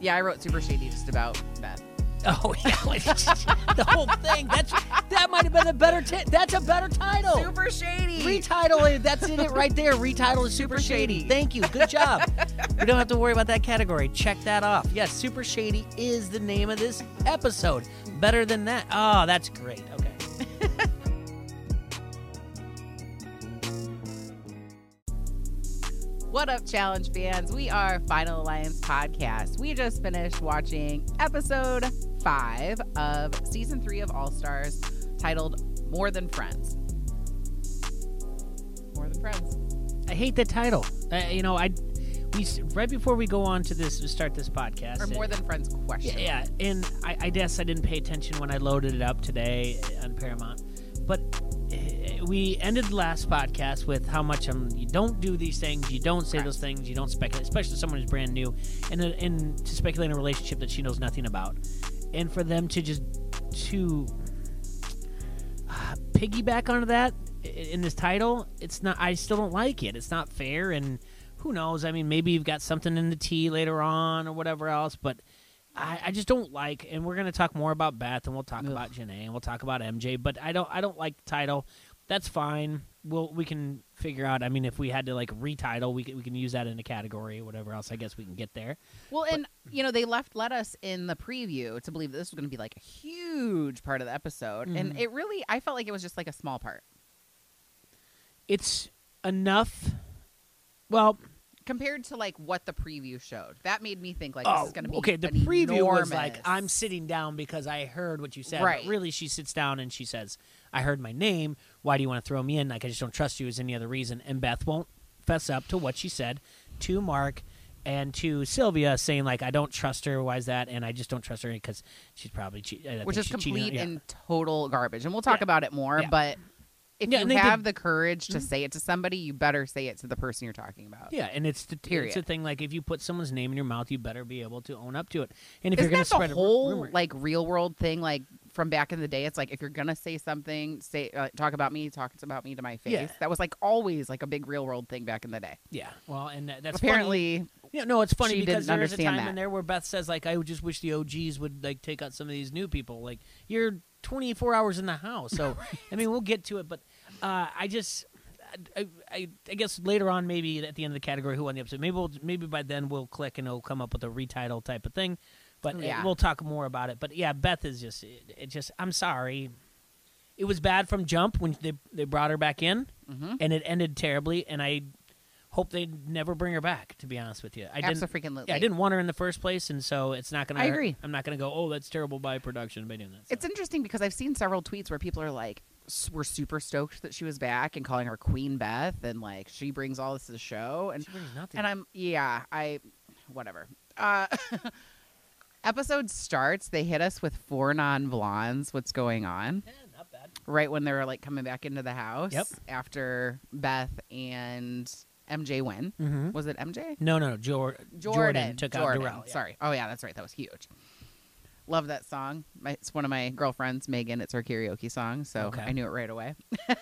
Yeah, I wrote super shady just about Beth. Oh yeah, the whole thing. That's that might have been a better. T- that's a better title. Super shady. Retitle it. That's in it right there. Retitle is super, Super shady. Shady. Thank you. Good job. we don't have to worry about that category. Check that off. Yes, super shady is the name of this episode. Better than that. Oh, that's great. What up, challenge fans? We are Final Alliance Podcast. We just finished watching episode five of season three of All Stars, titled More Than Friends. More Than Friends. I hate the title. Uh, you know, I we right before we go on to this to start this podcast. Or More Than Friends question. yeah, and I, I guess I didn't pay attention when I loaded it up today on Paramount. But we ended the last podcast with how much um, you don't do these things, you don't say Correct. those things, you don't speculate, especially someone who's brand new, and uh, and to speculate in a relationship that she knows nothing about, and for them to just to uh, piggyback onto that in this title, it's not. I still don't like it. It's not fair, and who knows? I mean, maybe you've got something in the tea later on or whatever else, but. I, I just don't like, and we're going to talk more about Beth, and we'll talk Ugh. about Janae, and we'll talk about MJ. But I don't, I don't like the title. That's fine. We'll we can figure out. I mean, if we had to like retitle, we can, we can use that in a category or whatever else. I guess we can get there. Well, and you know they left let us in the preview to believe that this was going to be like a huge part of the episode, and Mhm. it really I felt like it was just like a small part It's enough. Well, compared to like what the preview showed. That made me think like oh, this is going to be okay. The preview was like, "I'm sitting down because I heard what you said." Right. But really, she sits down and she says, "I heard my name. Why do you want to throw me in? Like I just don't trust you. Is any other reason?" And Beth won't fess up to what she said to Mark and to Sylvia, saying like, "I don't trust her. Why is that?" And I just don't trust her because she's probably che- I which is cheating complete yeah. and total garbage. And we'll talk Yeah. about it more, Yeah. but if Yeah, you have did- the courage to Mhm. say it to somebody, you better say it to the person you're talking about. Yeah, and it's the it's Period. the thing. Like if you put someone's name in your mouth, you better be able to own up to it. And if Isn't you're going to spread the a whole like real world thing like from back in the day? It's like if you're gonna say something, say uh, talk about me, talk about me to my face. Yeah. That was like always like a big real world thing back in the day. yeah. Well, and that, that's funny. Apparently, Yeah, no, it's funny because there is a time that. in there where Beth says like, "I would just wish the OGs would like take out some of these new people." Like you're 24 hours in the house, so I mean, we'll get to it, but uh, I just. I, I, I guess later on, maybe at the end of the category, who won the episode, maybe we'll, maybe by then we'll click and it'll come up with a retitle type of thing. But uh, Yeah. we'll talk more about it. But yeah, Beth is just it, it just. I'm sorry, it was bad from jump when they they brought her back in, Mhm. and it ended terribly. And I hope they never bring her back. To be honest with you, I didn't. Yeah, I didn't want her in the first place, and so it's not gonna. I agree. I'm not gonna go. Oh, that's terrible by production by doing that. So. It's interesting because I've seen several tweets where people are like, "We're super stoked that she was back and calling her Queen Beth, and like she brings all this to the show." And She brings nothing. and I'm yeah, I whatever. Uh, episode starts. They hit us with four non blondes. What's going on? Eh, not bad. Right when they're like coming back into the house. Yep. After Beth and MJ win. Mm-hmm. Was it MJ? No, no, no. Jor- Jordan, took Jordan. out Darrell. yeah. Sorry. Oh yeah, that's right. That was huge. Love that song. My, it's one of my girlfriends, Megan. It's her karaoke song, so Okay. I knew it right away.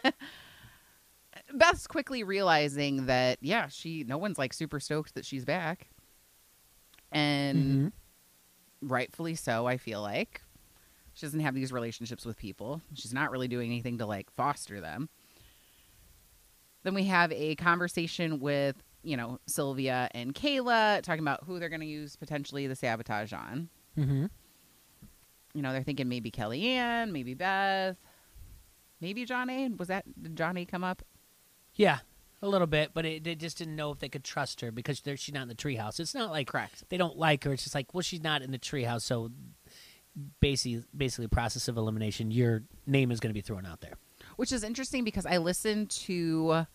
Beth's quickly realizing that yeah, she no one's like super stoked that she's back, and Mhm. Rightfully so. I feel like she doesn't have these relationships with people. She's not really doing anything to like foster them. Then we have a conversation with you know Sylvia and Kayla talking about who they're going to use potentially the sabotage on. Mhm. You know, they're thinking maybe Kellyanne, maybe Beth, maybe Johnny. Was that did Johnny come up? Yeah, a little bit, but it, they just didn't know if they could trust her because they're, she's not in the treehouse. It's not like Correct. they don't like her. It's just like, well, she's not in the treehouse, so basically, basically, process of elimination. Your name is going to be thrown out there. Which is interesting because I listened to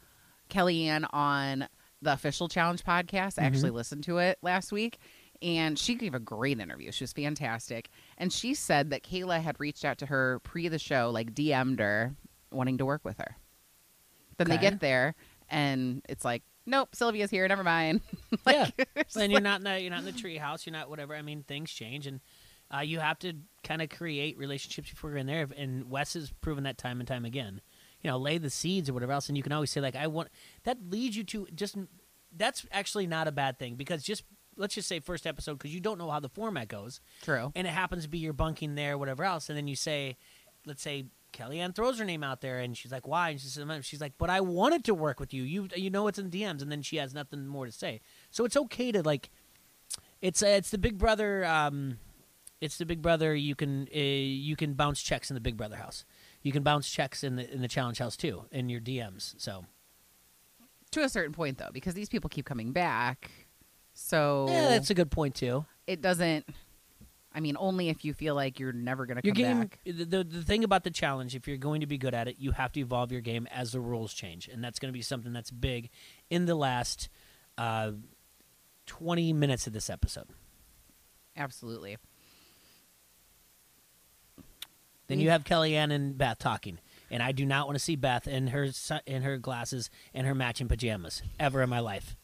Kellyanne on the official challenge podcast. I actually mm-hmm. listened to it last week and she gave a great interview. She was fantastic. And she said that Kayla had reached out to her pre the show, like DM'd her wanting to work with her. Then they get there and it's like, nope, Sylvia's here. Never mind. like, Yeah. and like- you're not in the you're not in the treehouse. You're not whatever. I mean, things change, and uh, you have to kind of create relationships before you're in there. And Wes has proven that time and time again. You know, lay the seeds or whatever else, and you can always say like, I want. That leads you to just. That's actually not a bad thing because just let's just say first episode because you don't know how the format goes, True. and it happens to be you're bunking there, whatever else, and then you say, let's say Kellyanne throws her name out there, and she's like, "Why?" And she says, "She's like, but I wanted to work with you. You you know it's in DMs," and then she has nothing more to say. So it's okay to like, it's uh, it's the Big Brother. Um, it's the Big Brother. You can uh, you can bounce checks in the Big Brother house. You can bounce checks in the in the Challenge house too in your DMs. So To a certain point, though, because these people keep coming back. So yeah, that's a good point too. it doesn't. I mean, only if you feel like you're never going to come game, back. the, the the thing about the challenge, if you're going to be good at it, you have to evolve your game as the rules change, and that's going to be something that's big in the last uh, twenty minutes of this episode. Absolutely. Then you have Kellyanne and Beth talking, and I do not want to see Beth in her in her glasses and her matching pajamas ever in my life.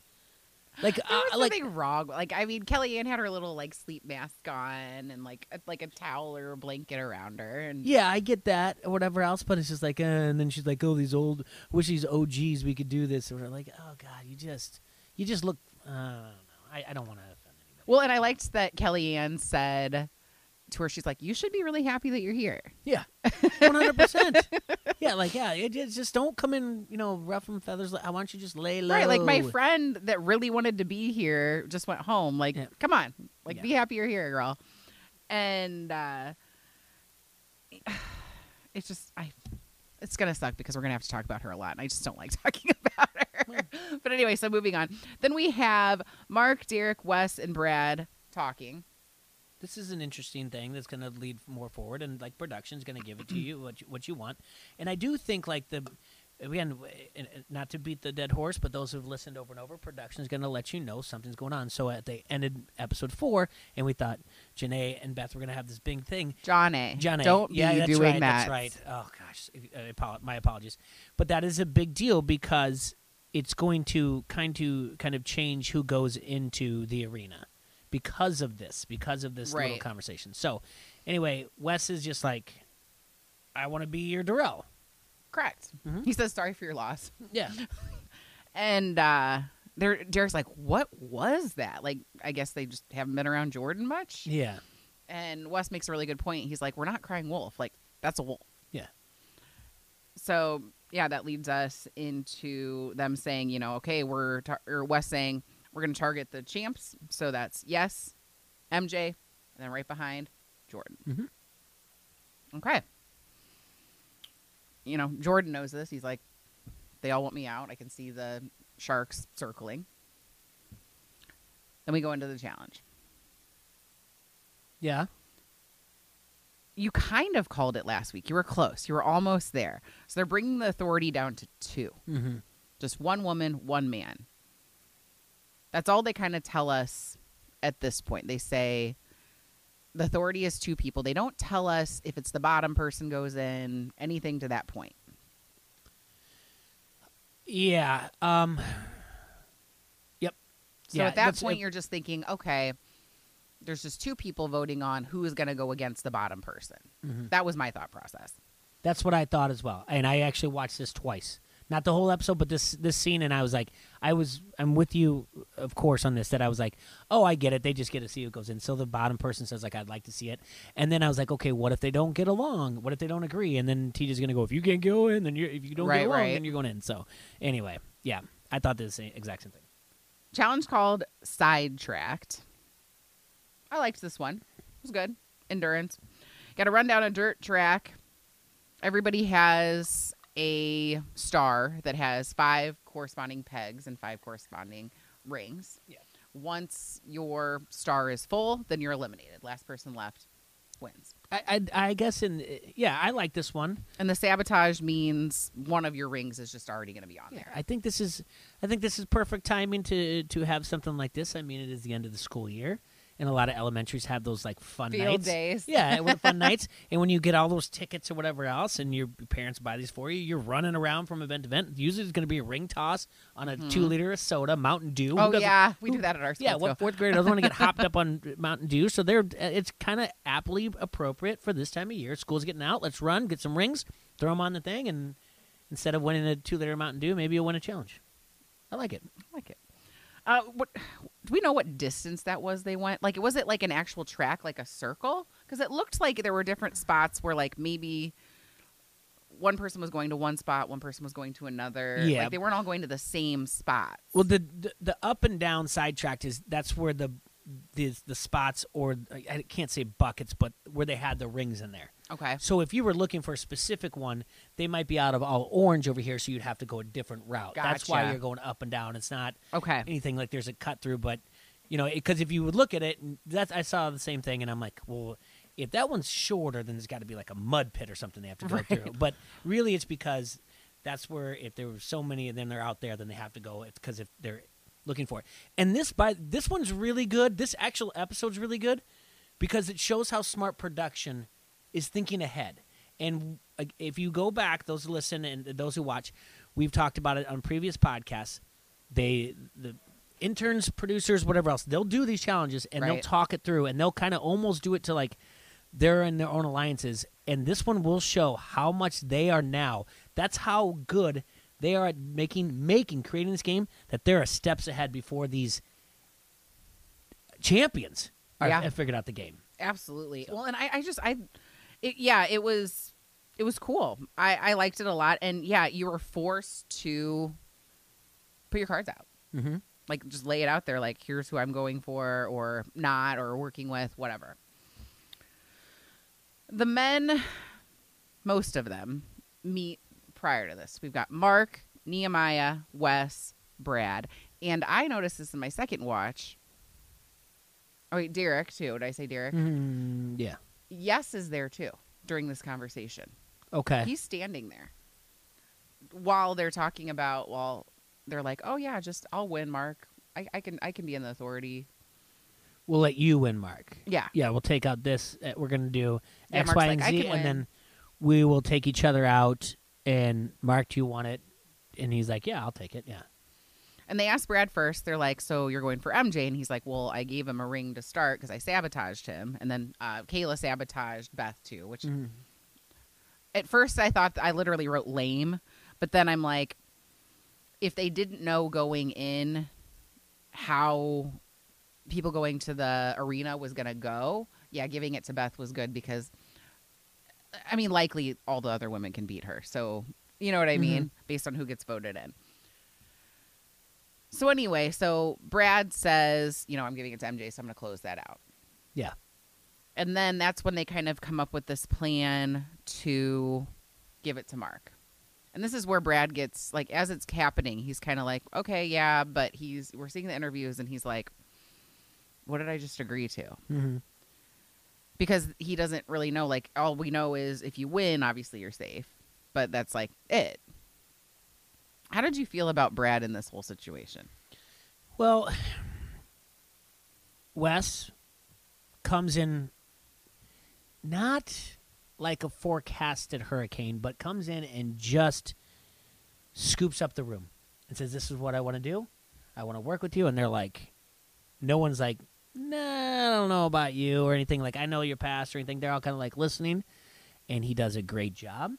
Like, There uh, was like wrong. Like, I mean, Kellyanne had her little like sleep mask on and like a, like a towel or a blanket around her, and Yeah, I get that or whatever else, but it's just like, uh, and then she's like, "Oh, these old, wish these OGs we could do this." And we're like, "Oh God, you just, you just look." Uh, I don't know. I, I don't want to offend anybody. well, and I liked that Kellyanne said to her, she's like, "You should be really happy that you're here." Yeah, one hundred percent. Yeah, like yeah, it, it's just don't come in, you know, rough and feathers. Like, I want you to just lay low. Right, like my friend that really wanted to be here just went home. Like, Yeah. come on, like Yeah. be happy you're here, girl. And uh it's just I it's gonna suck because we're gonna have to talk about her a lot, and I just don't like talking about her. but anyway, so moving on. Then we have Mark, Derek, Wes, and Brad talking. This is an interesting thing that's going to lead more forward, and like production's going to give it to you what you, what you want. And I do think like the again, w- and- and not to beat the dead horse, but those who've listened over and over, production's going to let you know something's going on. So at they ended episode four, and we thought Janae and Beth were going to have this big thing. Jonna. John A. Don't yeah, be doing right, that. That's right. Oh gosh, uh, my apologies. But that is a big deal because it's going to kind to kind of change who goes into the arena because of this, because of this little conversation. So, anyway, Wes is just like, I want to be your Darrell. Correct. Mhm. He says sorry for your loss. Yeah, And uh there Derek's like, What was that? Like, I guess they just haven't been around Jordan much. yeah, And Wes makes a really good point. He's like, We're not crying wolf. Like, that's a wolf. yeah. So yeah, that leads us into them saying, you know, okay, we're tar- or Wes saying we're going to target the champs. So that's yes, MJ, and then right behind Jordan. Mhm. Okay. You know, Jordan knows this. He's like, they all want me out. I can see the sharks circling. Then we go into the challenge. Yeah. You kind of called it last week. You were close. You were almost there. So they're bringing the authority down to two. Mm-hmm. just one woman, one man. That's all they kind of tell us at this point. They say the authority is two people. They don't tell us if it's the bottom person goes in, anything to that point. Yeah. Um. Yep. So yeah, at that point, you're just thinking, okay, there's just two people voting on who is going to go against the bottom person. Mhm. That was my thought process. That's what I thought as well. And I actually watched this twice. Not the whole episode, but this this scene and I was like I was I'm with you of course on this that I was like, "Oh, I get it. They just get to see who goes in." So the bottom person says like I'd like to see it. And then I was like, "Okay, what if they don't get along? What if they don't agree?" And then TJ's going to go, "If you can't go in, then you if you don't Right, get along, right. then you're going in." So, anyway, yeah. I thought the same exact same thing. Challenge called Sidetracked. I liked this one. It was good. Endurance. Got to run down a dirt track. Everybody has a star that has five corresponding pegs and five corresponding rings. Yeah. Once your star is full, then you're eliminated. Last person left wins. I I, I guess in yeah, I like this one. And the sabotage means one of your rings is just already going to be on there. I think this is I think this is perfect timing to to have something like this. I mean, it is the end of the school year, and a lot of elementaries have those like fun Field nights. days. Yeah, when- fun nights, and when you get all those tickets or whatever else, and your parents buy these for you, you're running around from event to event. Usually, it's going to be a ring toss on a mm-hmm. two liter of soda, Mountain Dew. Oh yeah, we who- do that at our school. Yeah, what fourth grader doesn't want to get hopped up on Mountain Dew? So they're uh, it's kind of aptly appropriate for this time of year. School's getting out. Let's run, get some rings, throw them on the thing, and instead of winning a two liter Mountain Dew, maybe you'll win a challenge. I like it. I like it. Uh, what do we know? What distance that was? They went like was it like an actual track, like a circle? Because it looked like there were different spots where like maybe one person was going to one spot, one person was going to another. Yeah. like they weren't all going to the same spot. Well, the, the the up and down sidetracked is that's where the the the spots or I can't say buckets, but where they had the rings in there. okay, So if you were looking for a specific one, they might be out of all orange over here, so you'd have to go a different route. That's why you're going up and down. It's not okay, anything like there's a cut through, but you know, because if you would look at it, and that's I saw the same thing, and I'm like, well, if that one's shorter, then there's got to be like a mud pit or something they have to go Right. through. But really, it's because that's where if there were so many of them they're out there, then they have to go. It's because if they're looking for it, and this by this one's really good. This actual episode's really good because it shows how smart production is thinking ahead. And if you go back, those who listen and those who watch, we've talked about it on previous podcasts. They the interns, producers, whatever else, they'll do these challenges and they'll talk it through and they'll kind of almost do it to like they're in their own alliances. And this one will show how much they are now. That's how good they are making making creating this game that there are steps ahead before these champions are, Yeah. have figured out the game. absolutely. Well, and I, I just, I, it, yeah, it was, it was cool. I, I liked it a lot, and yeah, you were forced to put your cards out. Mm-hmm. like just lay it out there like here's who i'm going for or not or working with whatever the men most of them meet prior to this we've got mark nehemiah wes brad and i noticed this in my second watch oh wait derek too did i say derek Mm, yeah. yes is there too during this conversation Okay. he's standing there while they're talking about well they're like oh yeah just i'll win mark i, I can i can be in the authority we'll let you win, Mark. yeah Yeah, we'll take out this. Uh, we're gonna do Yeah, X, Mark's Y, like, and Z, and then we will take each other out. And Mark, do you want it? And he's like, Yeah, I'll take it. Yeah. and they asked brad first they're like so you're going for mj and he's like well i gave him a ring to start because i sabotaged him and then uh, kayla sabotaged beth too which Mm-hmm. at first I thought I literally wrote lame, but then I'm like, if they didn't know going in how people going to the arena was going to go, yeah, giving it to Beth was good because, I mean, likely all the other women can beat her. So, you know what I mean? Based on who gets voted in. So, anyway, so Brad says, you know, I'm giving it to MJ, so I'm going to close that out Yeah. and then that's when they kind of come up with this plan to give it to Mark. And this is where Brad gets like as it's happening, he's kind of like, "Okay, yeah, but he's we're seeing the interviews and he's like, what did I just agree to?" Mm-hmm. Because he doesn't really know like all we know is if you win, obviously you're safe. But that's like it. How did you feel about Brad in this whole situation? Well, Wes comes in not like a forecasted hurricane, but comes in and just scoops up the room and says, This is what I want to do. I want to work with you. And they're like, No one's like, Nah, I don't know about you or anything. Like, I know your past or anything. They're all kind of like listening. And he does a great job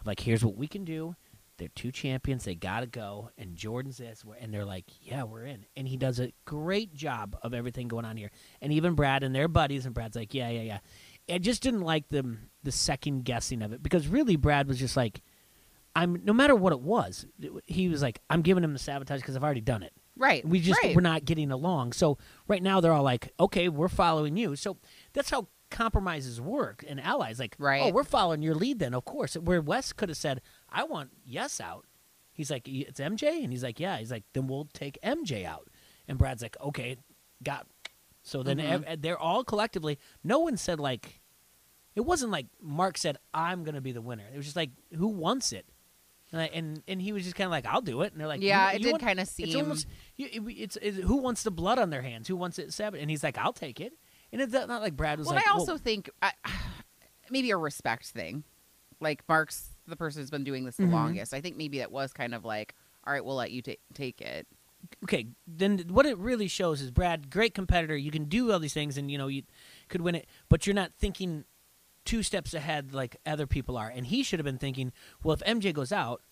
of like, Here's what we can do. They're two champions. They got to go. And Jordan's this. And they're like, yeah, we're in. And he does a great job of everything going on here. And even Brad and their buddies. And Brad's like, yeah, yeah, yeah. I just didn't like the, the second guessing of it. Because really, Brad was just like, I'm no matter what it was, he was like, I'm giving him the sabotage because I've already done it. Right. We just right. we're not getting along. So right now they're all like, okay, we're following you. So that's how compromises work and allies. Like, Right. oh, we're following your lead. Then of course, where Wes could have said, I want yes out. He's like, it's MJ, and he's like, yeah. He's like, then we'll take MJ out. And Brad's like, okay, got. So then Mhm. ev- they're all collectively. No one said like, it wasn't like Mark said, I'm gonna be the winner. It was just like, who wants it? And I, and, and he was just kind of like, I'll do it. And they're like, yeah, "You- it you did kind of it's seem almost you, it, it's, it's who wants the blood on their hands? Who wants it sabot? And he's like, I'll take it. And it's not like Brad was well, like, I also well, think I, maybe a respect thing. Like Mark's the person who's been doing this the Mhm. longest. I think maybe that was kind of like, all right, we'll let you ta- take it. okay. Then what it really shows is Brad, great competitor. You can do all these things, and you know you could win it, but you're not thinking two steps ahead like other people are. And he should have been thinking, well, if MJ goes out,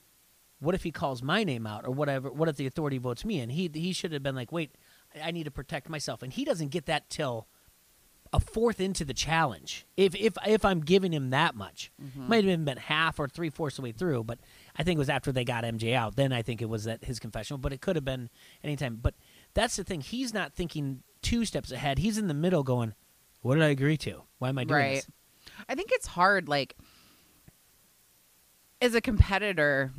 what if he calls my name out or whatever? What if the authority votes me in? He he should have been like, wait, I need to protect myself, and he doesn't get that till a fourth into the challenge. If if if I'm giving him that much, mm-hmm. might have even been half or three fourths of the way through, but I think it was after they got MJ out. Then I think it was at his confessional, but it could have been anytime. But that's the thing; he's not thinking two steps ahead. He's in the middle, going, "What did I agree to? Why am I doing right. this?" I think it's hard, like, as a competitor,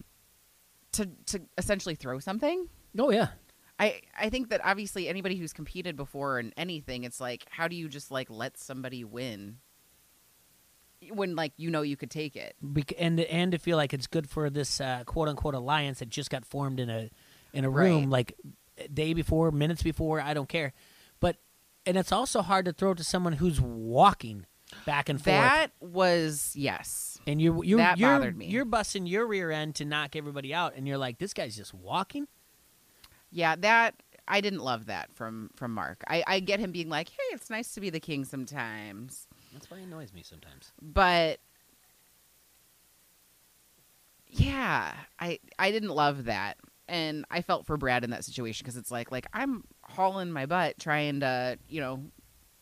to to essentially throw something. Oh yeah, I I think that obviously anybody who's competed before in anything, it's like, how do you just like let somebody win when like you know you could take it? Bec- and and to feel like it's good for this uh, quote unquote alliance that just got formed in a in a room Right. like day before, minutes before. I don't care, but and it's also hard to throw to someone who's walking back and forth. That was yes. and you're you're that you're, bothered me. you're busting your rear end to knock everybody out, and you're like, this guy's just walking. Yeah, that I didn't love that from from Mark. I I get him being like, "Hey, it's nice to be the king sometimes." That's why he annoys me sometimes. but yeah i i didn't love that and i felt for brad in that situation because it's like like i'm hauling my butt trying to you know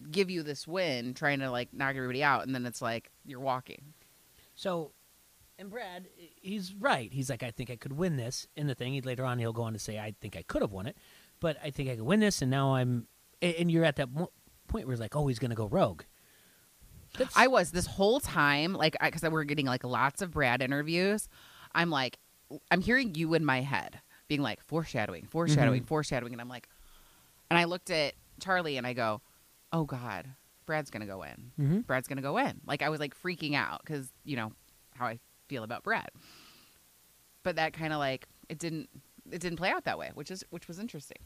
give you this win trying to like knock everybody out and then it's like you're walking So, and Brad, he's right. He's like, I think I could win this. In the thing, he later on he'll go on to say, I think I could have won it, but I think I could win this. And now I'm, and you're at that mo- point where it's like, oh, he's going to go rogue. That's, i was this whole time like because we're getting like lots of brad interviews i'm like i'm hearing you in my head being like foreshadowing foreshadowing mm-hmm. foreshadowing and i'm like and i looked at charlie and i go oh god brad's gonna go in Mhm. Brad's gonna go in. Like I was like freaking out because you know how I feel about Brad. But that kind of like it didn't it didn't play out that way, which is which was interesting.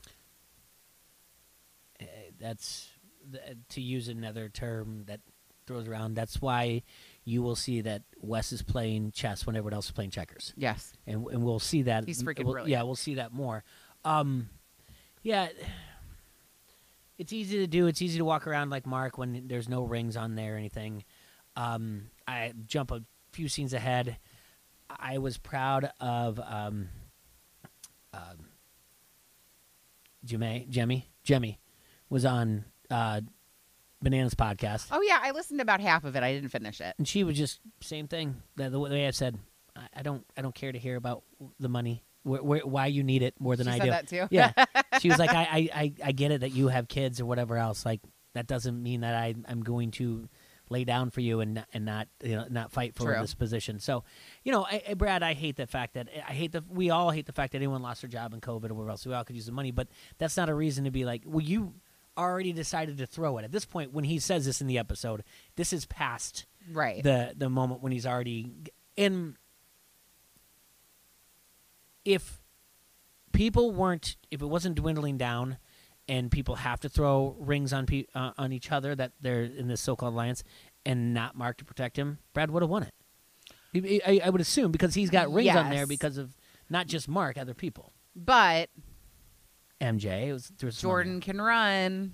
uh, that's th- to use another term that throws around. That's why you will see that Wes is playing chess when everyone else is playing checkers. Yes, and and we'll see that. He's freaking we'll- brilliant. Yeah, we'll see that more. Um, yeah, it's easy to do. It's easy to walk around like Mark when there's no rings on there or anything. Um, I jump a few scenes ahead. I was proud of um, um, Jemmye. Jemmye. Jemmye was on uh, Bananas podcast. Oh yeah, I listened to about half of it. I didn't finish it. and she was just same thing. The, the way I said, I, I don't, I don't care to hear about the money, where, where, why you need it more than she I said do. that too. Yeah, she was like, I, I, I, get it that you have kids or whatever else. Like that doesn't mean that I, I'm going to lay down for you and not, and not, you know, not fight for True. this position. So, you know, I, I, Brad, I hate the fact that I hate the, we all hate the fact that anyone lost their job in COVID or whatever else. We all could use the money, but that's not a reason to be like, well, you already decided to throw it. At this point, when he says this in the episode, this is past right. the the moment when he's already in if people weren't if it wasn't dwindling down and people have to throw rings on pe- uh, on each other that they're in this so-called alliance and not Mark to protect him Brad would have won it He- I, I would assume because he's got rings on there because of not just Mark other people but MJ it was there was some Jordan can run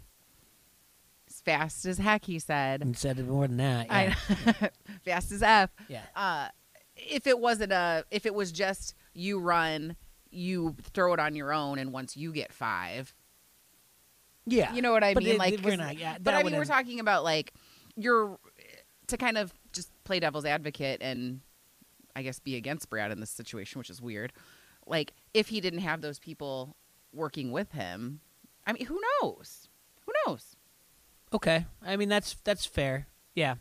as fast as heck. He said, and said more than that yeah, I, "Fast as f." yeah. uh, if it wasn't a if it was just you run you throw it on your own and once you get five. Yeah. You know what i mean? they- like we're not yeah but i mean we're talking about like you're eh, to kind of just play devil's advocate and i guess be against brad in this situation which is weird like if he didn't have those people working with him i mean who knows? Who knows? Okay, I mean that's that's fair. Yeah.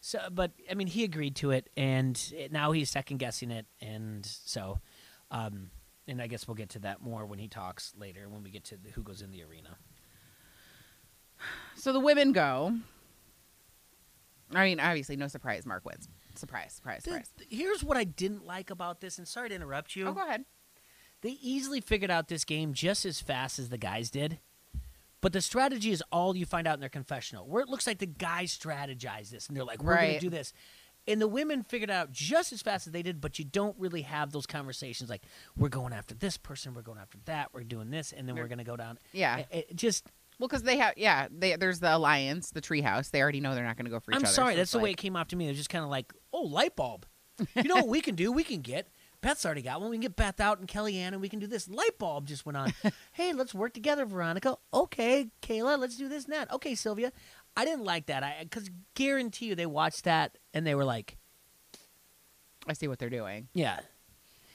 So, but I mean, he agreed to it, and it, now he's second guessing it, and so, um, and I guess we'll get to that more when he talks later when we get to the, who goes in the arena. so the women go i mean obviously no surprise mark wins surprise surprise Th- surprise here's what I didn't like about this, and sorry to interrupt you. oh go ahead They easily figured out this game just as fast as the guys did. But the strategy is all you find out in their confessional, where it looks like the guys strategize this and they're like, we're going to do this. And the women figured it out just as fast as they did, but you don't really have those conversations like, we're going after this person, we're going after that, we're doing this, and then we're We're- going to go down. yeah It- it just, Well, because they have, yeah, they, there's the alliance, the treehouse. They already know they're not going to go for each I'm other. sorry, so that's the way it came off to me. It was just kind of like, oh, light bulb. You know what we can do? We can get Beth's already got one. We can get Beth out and Kellyanne, and we can do this. Light bulb just went on. hey, let's work together, Veronica. Okay, Kayla, let's do this and that. Okay, Sylvia. I didn't like that. I because guarantee you they watched that and they were like, I see what they're doing. yeah.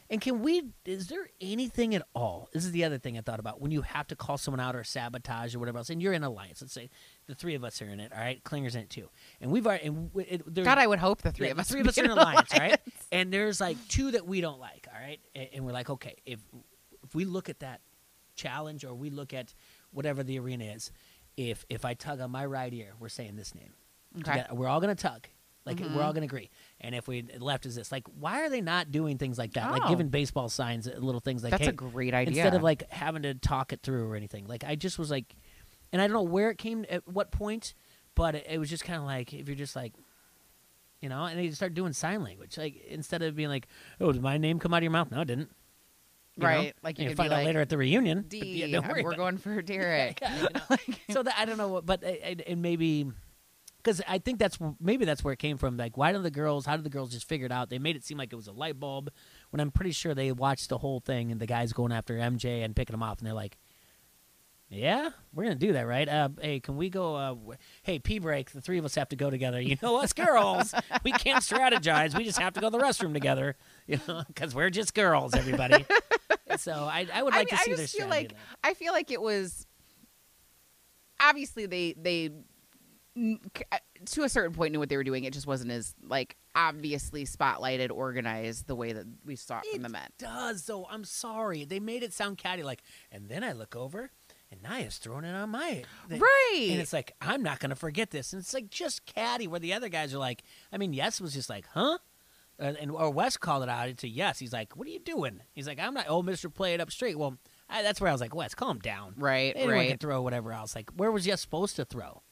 And can we? Is there anything at all? This is the other thing I thought about when you have to call someone out or sabotage or whatever else, and you're in alliance. Let's say the three of us are in it. All right, Klinger's in it too, and we've already. And it, there's- God, I would hope the three yeah, of us. three of us are in an alliance, right? And there's like two that we don't like, all right? And, and we're like, okay, if if we look at that challenge or we look at whatever the arena is, if if I tug on my right ear, we're saying this name. Okay. We're all gonna tug. Like Mhm. we're all gonna agree. And if we left is this, like, why are they not doing things like that? Like Oh. giving baseball signs, uh, little things like That's hey, a great idea. instead of like having to talk it through or anything. Like I just was like, and I don't know where it came at what point, but it, it was just kind of like if you're just like, you know, and they start doing sign language, like instead of being like, oh, did my name come out of your mouth? No, it didn't. You know? right, like you could find out like, later at the reunion. D, yeah, we're going for Derek. Yeah, you know. so that I don't know what, but I, I, and maybe because I think that's maybe that's where it came from. Like, why do the girls? How did the girls just figure it out? They made it seem like it was a light bulb when I'm pretty sure they watched the whole thing and the guys going after MJ and picking him off, and they're like, "Yeah, we're gonna do that, right? Uh, hey, can we go? Uh, w- hey, P break. The three of us have to go together. You know, us girls, we can't strategize. We just have to go to the restroom together. You know, because we're just girls, everybody. so I, I would I like mean, to see this. I their feel strategy like. I feel like it was obviously they they to a certain point knew what they were doing. It just wasn't as like obviously spotlighted, organized the way that we saw it from the men. does though. I'm sorry. They made it sound catty like and then I look over and Naya's throwing it on my thing. Right. And it's like, I'm not gonna forget this. And it's like just catty where the other guys are like I mean, Yes was just like, huh? Uh, and or Wes called it out into Yes. He's like, What are you doing? He's like, I'm not oh Mister play it up straight. Well, I, that's where I was like, Wes, calm down. right. Anyone right. can throw whatever else. Like, where was Yes supposed to throw?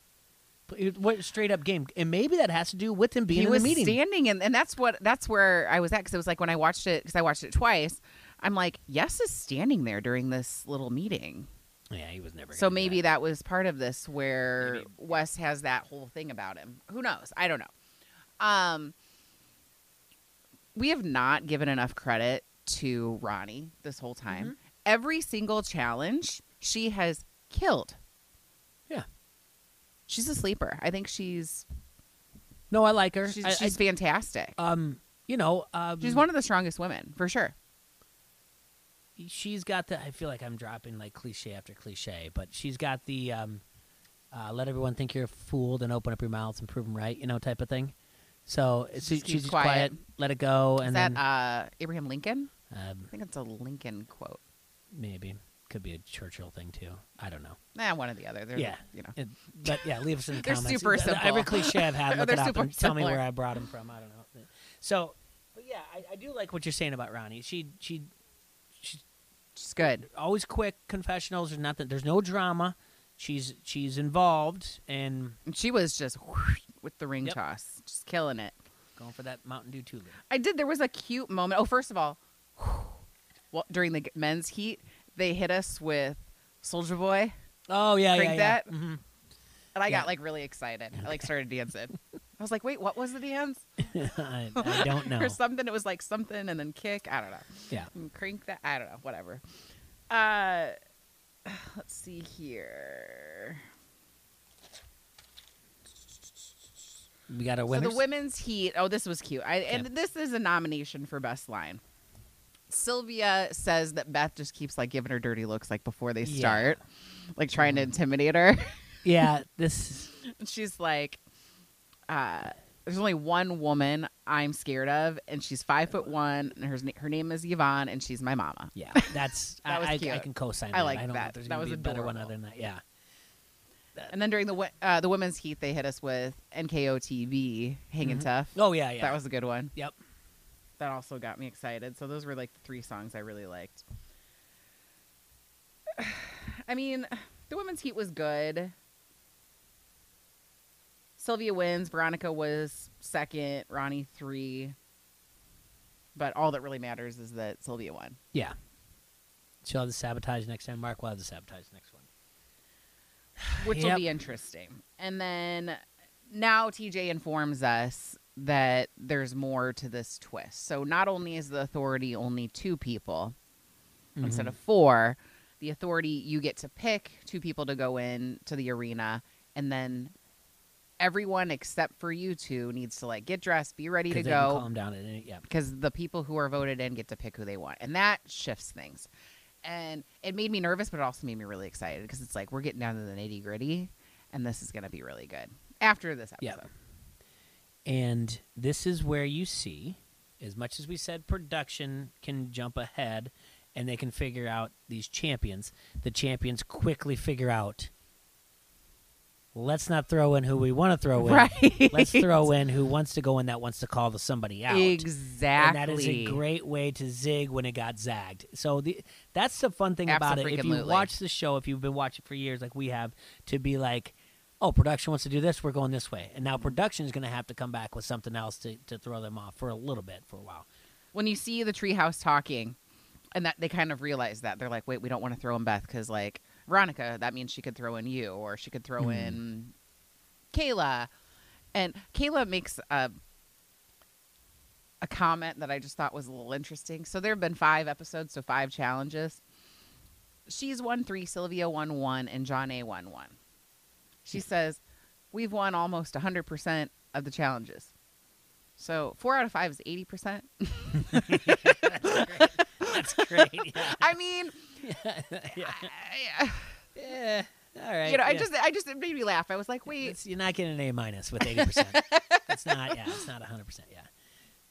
It- What straight up game? And maybe that has to do with him being he in was the meeting. standing and, and that's what that's where i was at because it was like when i watched it because i watched it twice i'm like yes is standing there during this little meeting yeah, he was never. so maybe that. that was part of this where Maybe. wes has that whole thing about him who knows i don't know um we have not given enough credit to ronnie this whole time Mm-hmm. every single challenge she has killed Yeah. She's a sleeper i think she's No, I like her. she's, I- I- fantastic um, you know, um, She's one of the strongest women, for sure. she's got the. I feel like I'm dropping like cliche after cliche, but she's got the um, uh, let everyone think you're fooled and open up your mouths and prove them right, you know, type of thing. So it's she's, just quiet. quiet. let it go, Is and that then uh, Abraham Lincoln? um, I think it's a Lincoln quote. maybe could be a Churchill thing too. I don't know. Nah, one or the other. They're, Yeah. you know. It, but yeah, leave us in the comments. They're comments. super simple. Every cliche I've had, look it up and tell me where I brought them from. I don't know. So, but yeah, I, I do like what you're saying about Ronnie. She she she's She's good. always quick confessionals. There's nothing. There's no drama. She's she's involved and And she was just whoosh with the ring Yep. toss, just killing it. going for that Mountain Dew tulip. I did. There was a cute moment. Oh, first of all, well, during the men's heat, they hit us with Soldier Boy, Oh yeah, Crank yeah, yeah. that? hmm and I Yeah. got like really excited. I like started dancing. I was like, wait, what was the dance? I, I don't know. or something. It was like something and then kick. I don't know. Yeah. And crank that. I don't know. Whatever. Uh, let's see here. We got our So winners. the women's heat. Oh, this was cute. I and this is a nomination for best line. Sylvia says that Beth just keeps like giving her dirty looks like before they start, like trying to intimidate her. yeah, this. And she's like, uh, "There's only one woman I'm scared of, and she's five foot one, and her her name is Yvonne, and she's my mama." Yeah, that's. That was I, I, I cute. can co-sign. I that. like I don't that. think there's That gonna was be a better one adorable. other than that. Yeah. And then during the uh, the women's heat, they hit us with NKOTB, hanging Mhm. tough. Oh yeah, yeah. That was a good one. Yep. That also got me excited. So those were like the three songs I really liked. I mean, the women's heat was good. Sylvia wins. Veronica was second. Ronnie three. But all that really matters is that Sylvia won. Yeah. She'll have the sabotage next time. Mark will have the sabotage next one. which will be interesting. And then now TJ informs us that there's more to this twist. So not only is the authority only two people instead mm-hmm. of four, the authority you get to pick two people to go in to the arena and then everyone except for you two needs to like get dressed, be ready to go calm down and it- yeah. because the people who are voted in get to pick who they want, and that shifts things. And it made me nervous, but it also made me really excited because it's like we're getting down to the nitty gritty, and this is going to be really good after this episode. Yeah. And this is where you see, as much as we said production can jump ahead and they can figure out these champions, the champions quickly figure out let's not throw in who we want to throw in. Right. Let's throw in who wants to go in that wants to call the somebody out. exactly. And that is a great way to zig when it got zagged. So the that's the fun thing about it. If you watch the show, if you've been watching for years like we have, to be like, oh, production wants to do this, we're going this way. And now production is going to have to come back with something else to, to throw them off for a little bit, for a while. when you see the treehouse talking, and that they kind of realize that they're like, wait, we don't want to throw in Beth because like Veronica, that means she could throw in you, or she could throw Hmm. in Kayla, and Kayla makes a a comment that I just thought was a little interesting. So there have been five episodes, so five challenges. She's won three, Sylvia won one, and Jonna won one. She says, We've won almost 100% of the challenges. So four out of five is 80%. That's great. Yeah. I mean, yeah. I, Yeah. All right. you know, I just, I just it made me laugh. I was like, wait, It's- you're not getting an A minus with eighty percent. It's not. Yeah, it's not hundred percent. Yeah.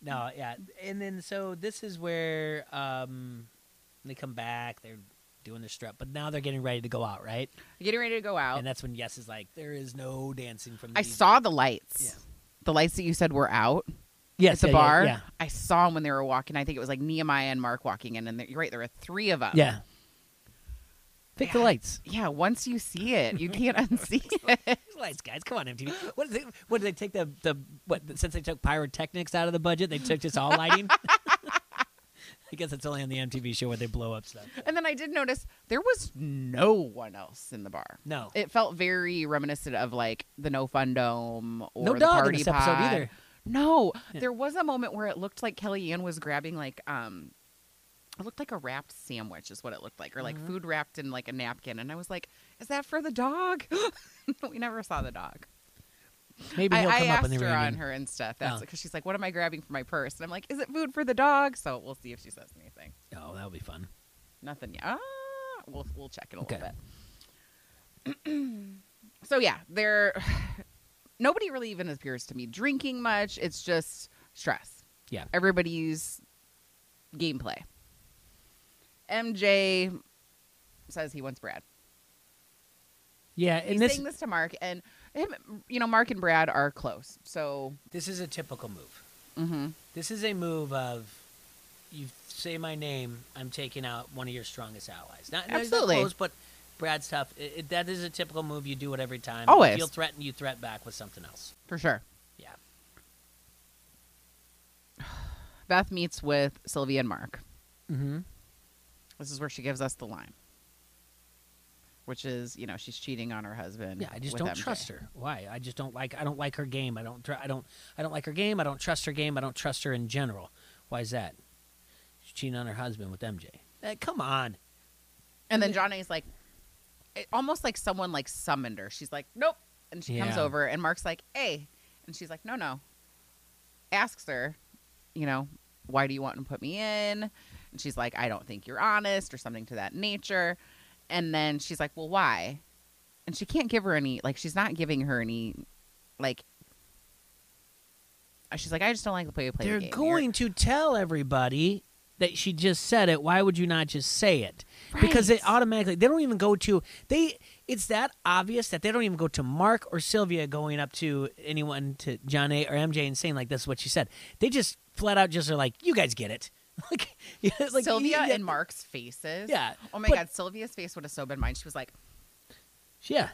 No. Yeah. And then so this is where um, they come back. They're doing their strut, but now they're getting ready to go out, right? getting ready to go out. And that's when Yes is like, there is no dancing from. I saw the lights. Yeah. The lights that you said were out yes, at the yeah, bar. Yeah. I saw them when they were walking. I think it was like Nehemiah and Mark walking in, and you're right, there were three of them. Yeah. Pick the lights. Yeah, once you see it, you can't unsee it. Lights, guys. Come on, MTV. What did they? What did they take the the what? Since they took pyrotechnics out of the budget, they took just all lighting. I guess it's only on the MTV show where they blow up stuff. And then I did notice there was no one else in the bar. No, It felt very reminiscent of like the No Fun Dome or no the dog in Party this episode Pod. either. No, Yeah. there was a moment where it looked like Kellyanne was grabbing like um it looked like a wrapped sandwich is what it looked like or like Mhm. food wrapped in like a napkin and I was like, is that for the dog? we never saw the dog. Maybe I, he'll I come up asked in the her on her and stuff. That's Oh. because she's like, what am I grabbing for my purse? And I'm like, is it food for the dog? So we'll see if she says anything. Oh, that'll be fun. Nothing yet. Ah, we'll we'll check in a Okay. little bit. so yeah, there. Nobody really even appears to be drinking much. It's just stress. Yeah. Everybody's gameplay. MJ says he wants Brad. Yeah, and He's this saying this to Mark, and him, you know, Mark and Brad are close. So, this is a typical move. hmm This is a move of you say my name, I'm taking out one of your strongest allies. Not, not- not close, but Brad's tough. It, it- that is a typical move. You do it every time. Always. If you'll threaten, you threat back with something else. for sure. Yeah. Beth meets with Sylvia and Mark. Mm-hmm. This is where she gives us the line, which is, you know, she's cheating on her husband. Yeah, I just don't MJ. trust her. Why? I just don't like. I don't like her game. I don't. I don't. I don't like her game. I don't trust her game. I don't trust her in general. Why is that? She's cheating on her husband with MJ. Eh, come on. And then Johnny's like, it, almost like someone like summoned her. She's like, nope, and she comes over, and Mark's like, hey, and she's like, no, no. Asks her, you know, why do you want to put me in? And she's like, I don't think you're honest, or something to that nature. And then she's like, well, why? And she can't give her any, like, she's not giving her any, like. uh, She's like, I just don't like the way you play They're the game. You're- going to tell everybody that she just said it. Why would you not just say it? Because it automatically they don't even go to they. It's that obvious that they don't even go to Mark or Sylvia going up to anyone to Jonna or MJ and saying like this is what she said. They just flat out just are like, you guys get it. like, yeah, like Sylvia yeah, and Mark's faces. Yeah. Oh my but- God, Sylvia's face would have so been mine. She was like, Yeah.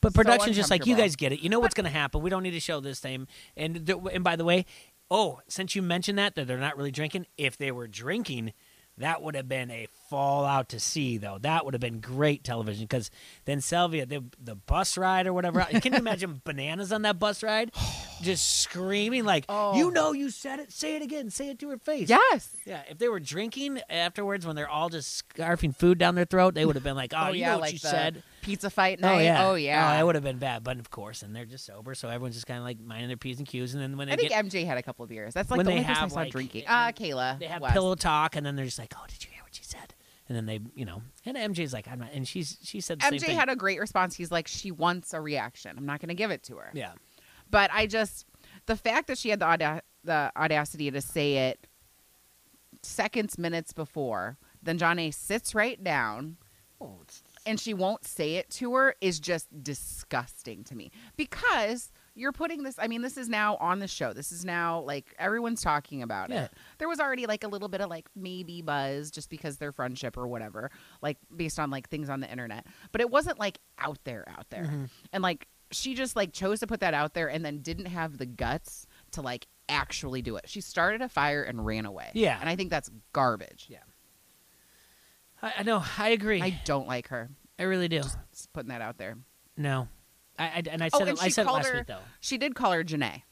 But So production's just like you guys get it. You know what's going to happen. We don't need to show this thing. And th- and by the way, oh, since you mentioned that that they're not really drinking, if they were drinking, that would have been a fallout to see though. That would have been great television because then Sylvia, the the bus ride or whatever. Can you imagine bananas on that bus ride? just screaming like, Oh. "You know, you said it. Say it again. Say it to her face." Yes. Yeah, if they were drinking afterwards when they're all just scarfing food down their throat, they would have been like, oh, "Oh, you yeah, know what like you the said." Pizza fight night. Oh yeah, Oh yeah. Oh, it would have been bad, but of course, and they're just sober, so everyone's just kind of like minding their p's and q's, and then when they I think get MJ had a couple of beers. That's like When the they only person I saw like, drinking. it- Uh, Kayla. they have West. pillow talk, and then they're just like, "Oh, did you hear what she said?" And then they, you know, and MJ's like, "I'm not," and she's she said the same MJ thing. had a great response. He's like, she wants a reaction. I'm not going to give it to her. yeah, But I just, the fact that she had the auda- the audacity to say it seconds, minutes before, then Jonna sits right down oh, it's, and she won't say it to her is just disgusting to me because you're putting this i mean this is now on the show this is now like everyone's talking about Yeah. it there was already like a little bit of like maybe buzz just because their friendship or whatever like based on like things on the internet but it wasn't like out there out there Mhm. and like she just like chose to put that out there and then didn't have the guts to like actually do it she started a fire and ran away Yeah. and i think that's garbage Yeah. I, I know, I agree, i don't like her I really do. just putting that out there No, I, I and I Oh, said and it, I said it last her- week though. she did call her Janae.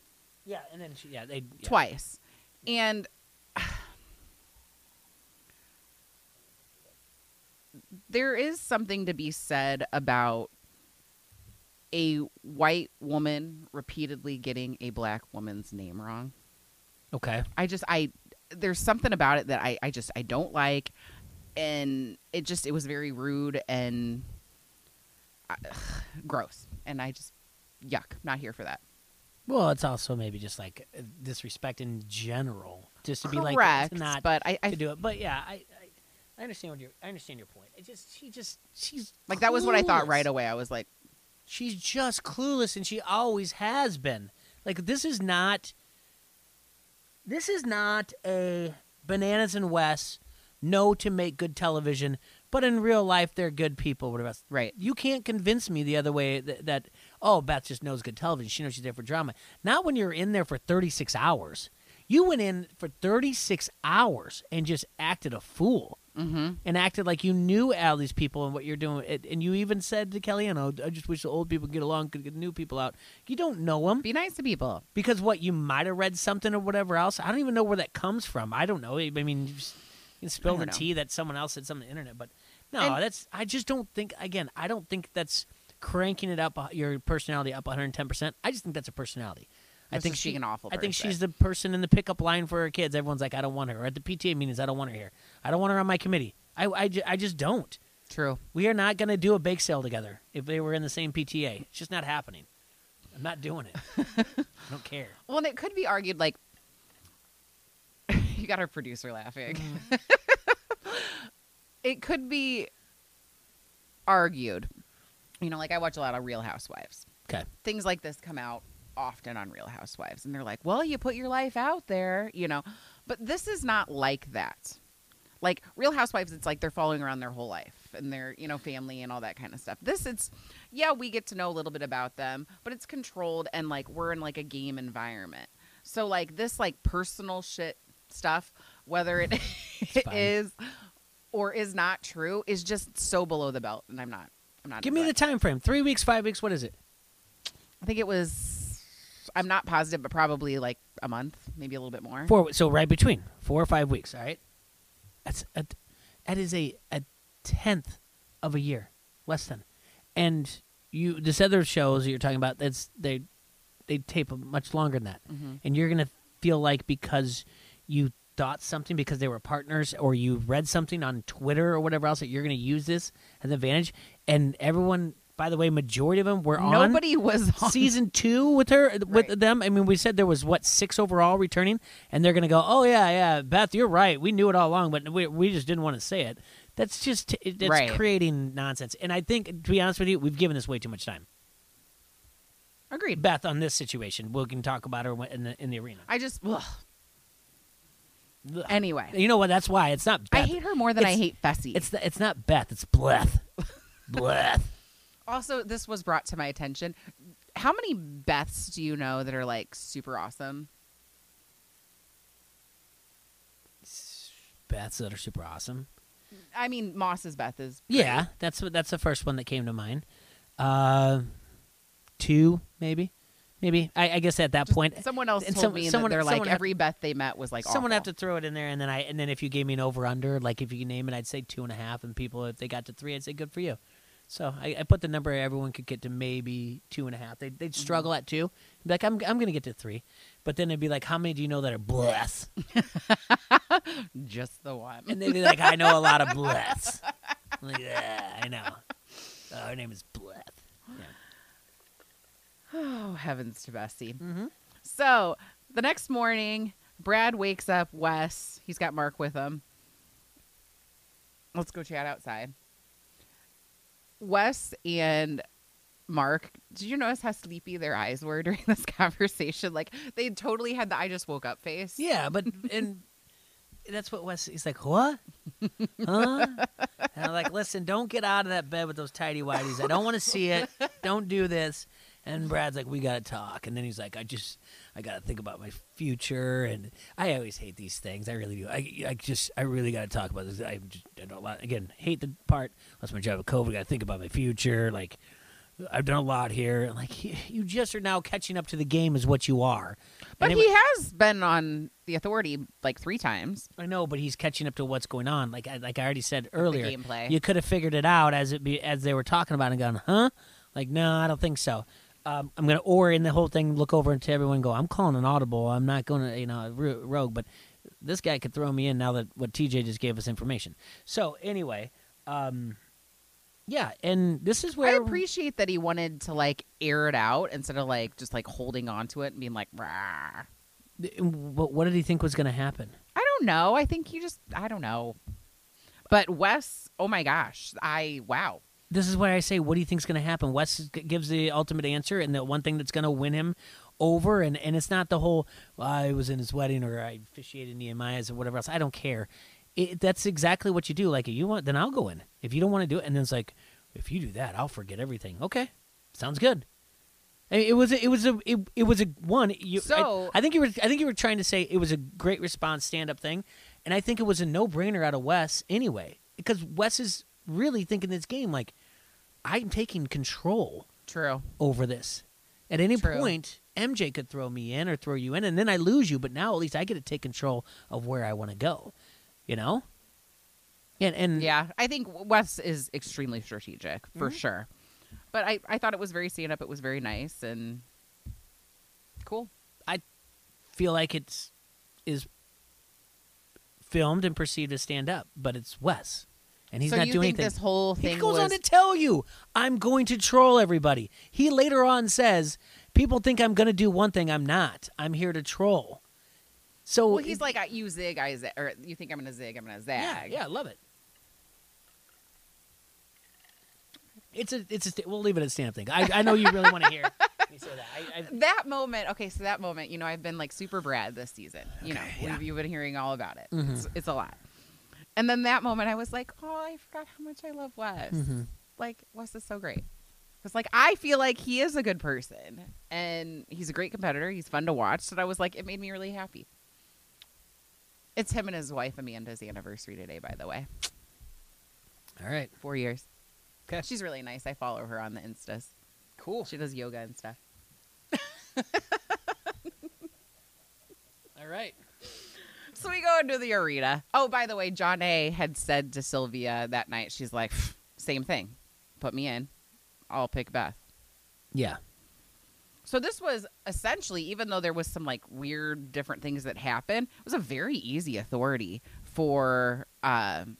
Yeah, and then she, yeah, they yeah. twice. And there is something to be said about a white woman repeatedly getting a black woman's name wrong. Okay, I just I there's something about it that I I just I don't like and it just it was very rude and uh, gross and I just yuck, not here for that. well, it's also maybe just like disrespect in general, just to be like Correct, not but I, I to do it. But yeah, I, I understand what you I understand your point. It just she just she's like that was what I thought right away. I was like She's just clueless, and she always has been. Like this is not. This is not a bananas and Wes know to make good television, but in real life they're good people. Whatever. else. right. You can't convince me the other way that, that oh Beth just knows good television. She knows she's there for drama. Not when you're in there for 36 hours. You went in for 36 hours and just acted a fool Mhm. and acted like you knew all these people and what you're doing. And- you even said to Kellyanne, oh, I just wish the old people could get along, could get new people out. You don't know them Be nice to people. because what you might have read something or whatever else. I don't even know where that comes from. I don't know. I mean, can spill the know. tea that someone else said something on the internet, but no, And- that's. I just don't think. Again, I don't think that's cranking it up your personality up 110. percent I just think that's a personality. I think she's an awful I think she's the person in the pickup line for her kids. Everyone's like, I don't want her. Or at the PTA meetings, I don't want her here. I don't want her on my committee. I, I, I just don't. True. We are not going to do a bake sale together if they were in the same PTA. It's just not happening. I'm not doing it. I don't care. Well, and it could be argued like you got our producer laughing. Mm. it could be argued. You know, like I watch a lot of Real Housewives. Okay. Things like this come out often on Real Housewives, and they're like, "Well, you put your life out there," you know. But this is not like that. Like Real Housewives, it's like they're following around their whole life and their, you know, family and all that kind of stuff. This, it's, yeah, we get to know a little bit about them, but it's controlled and like we're in like a game environment. So like this, like personal shit stuff, whether it is or is not true, is just so below the belt, and I'm not. I'm not. Give me into the time frame. Three weeks, five weeks. What is it? I think it was. I'm not positive, but probably like a month, maybe a little bit more. Four. So right between four or five weeks. All right. That's a, that is a a tenth of a year, less than. And you this other shows that you're talking about. That's they they tape much longer than that. Mhm. and you're gonna feel like because you thought something because they were partners or you read something on Twitter or whatever else that you're gonna use this as an advantage. And everyone, by the way, majority of them were on Nobody was on season two with her with Right. them. I mean, we said there was what six overall returning, and they're gonna go, oh yeah, yeah, Beth, you're right. We knew it all along, but we we just didn't want to say it. That's just it- it's Right. creating nonsense. And I think, to be honest with you, we've given this way too much time. Agreed. Beth, on this situation, we can talk about her in the in the arena. I just. Ugh. Anyway, You know what? That's why it's not. Beth. I hate her more than I hate Fessy. It's the, it's not Beth. It's Bleth. Bleth. also this was brought to my attention. How many Beths do you know that are like super awesome? Beths that are super awesome. I mean, Moss's Beth is. Yeah, that's that's the first one that came to mind. Uh, two maybe, maybe. I, I guess at that point, Someone else told some- me someone- that they're like someone have- every bet they met was like someone have to throw it in there, and then I and then if you gave me an over under, like if you name it, I'd say two and a half, and people if they got to three, I'd say good for you. So I, I put the number everyone could get to maybe two and a half. They they'd Mm-hmm. struggle at two. Be like I'm I'm gonna get to three, but then it'd be like how many do you know that are bless? just the one. And they'd be like I know a lot of bless. Like yeah, I know. Uh, her name is Bless. Oh heavens to Bessie. Mm-hmm. So the next morning, Brad wakes up Wes. He's got Mark with him. Let's go chat outside. Wes and Mark, did you notice how sleepy their eyes were during this conversation? Like they totally had the I just woke up face. Yeah, but and that's what Wes. He's like, what? Huh? And I'm like, listen, don't get out of that bed with those tidy whities. I don't want to see it. Don't do this. And Brad's like, we gotta talk. And then he's like, I just, I gotta think about my future. And I always hate these things. I really do. I, I just, I really gotta talk about this. I just, I don't lot. Again, hate the part. Lost my job with COVID. I gotta think about my future. Like, I've done a lot here. Like, you just are now catching up to the game, is what you are. But And he has been on the authority like three times. I know, but he's catching up to what's going on. Like I, like I already said earlier, gameplay. you could have figured it out as it be as they were talking about it and gone, huh? Like, no, I don't think so. Um, I'm gonna or in the whole thing, look over and to everyone, and go, I'm calling an audible. I'm not gonna, you know, ro- rogue, but this guy could throw me in now that what TJ just gave us information. So anyway, um, yeah, and this is where I appreciate that he wanted to like air it out instead of like just like holding on to it and being like, Rah. what, what did he think was gonna happen? I don't know. I think you just, I don't know. But Wes, oh my gosh, I wow. This is why I say, what do you think's going to happen? Wes gives the ultimate answer, and the one thing that's going to win him over, and, and it's not the whole well, I was in his wedding or I officiated Nehemiah's or whatever else. I don't care. It, that's exactly what you do. Like, if you want, then I'll go in. If you don't want to do it, and then it's like, if you do that, I'll forget everything. Okay, sounds good. I mean, It was a, it was a it, it was a one. You, So- I, I think you were I think you were trying to say it was a great response stand up thing, and I think it was a no brainer out of Wes anyway because Wes is really thinking this game like I'm taking control True. over this. At any True. point, MJ could throw me in or throw you in, and then I lose you. But now at least I get to take control of where I want to go. You know. And and Yeah, I think Wes is extremely strategic for Mm-hmm. sure. But I, I thought it was very stand up. It was very nice and cool. I feel like it's is filmed and perceived as stand up, but it's Wes, and he's so not you doing think anything. this whole thing. he goes was on to tell you, "I'm going to troll everybody." He later on says, "People think I'm going to do one thing. I'm not. I'm here to troll." So well, he's it- like, you zig, I zag, or you think I'm gonna zig, I'm gonna "Yeah, zag. yeah, I love it." It's a, it's a. st- We'll leave it at stand up thing. I, I know you really want to hear me say that. I, I, That moment, okay, so that moment, you know, I've been like super Brad this season. You know, yeah. we've, you've been hearing all about it. Mhm. It's, it's a lot. And then that moment, I was like, oh, I forgot how much I love Wes. Mhm. Like, Wes is so great. Because, like, I feel like he is a good person and he's a great competitor. He's fun to watch. So I was like, it made me really happy. It's him and his wife, Amanda's anniversary today, by the way. all right, Four years. Okay. She's really nice. I follow her on the Instas. cool. She does yoga and stuff. All right. So we go into the arena. Oh, by the way, Jonna had said to Sylvia that night, she's like, same thing. Put me in. I'll pick Beth. Yeah. So this was essentially, even though there was some like weird different things that happened, it was a very easy authority for um,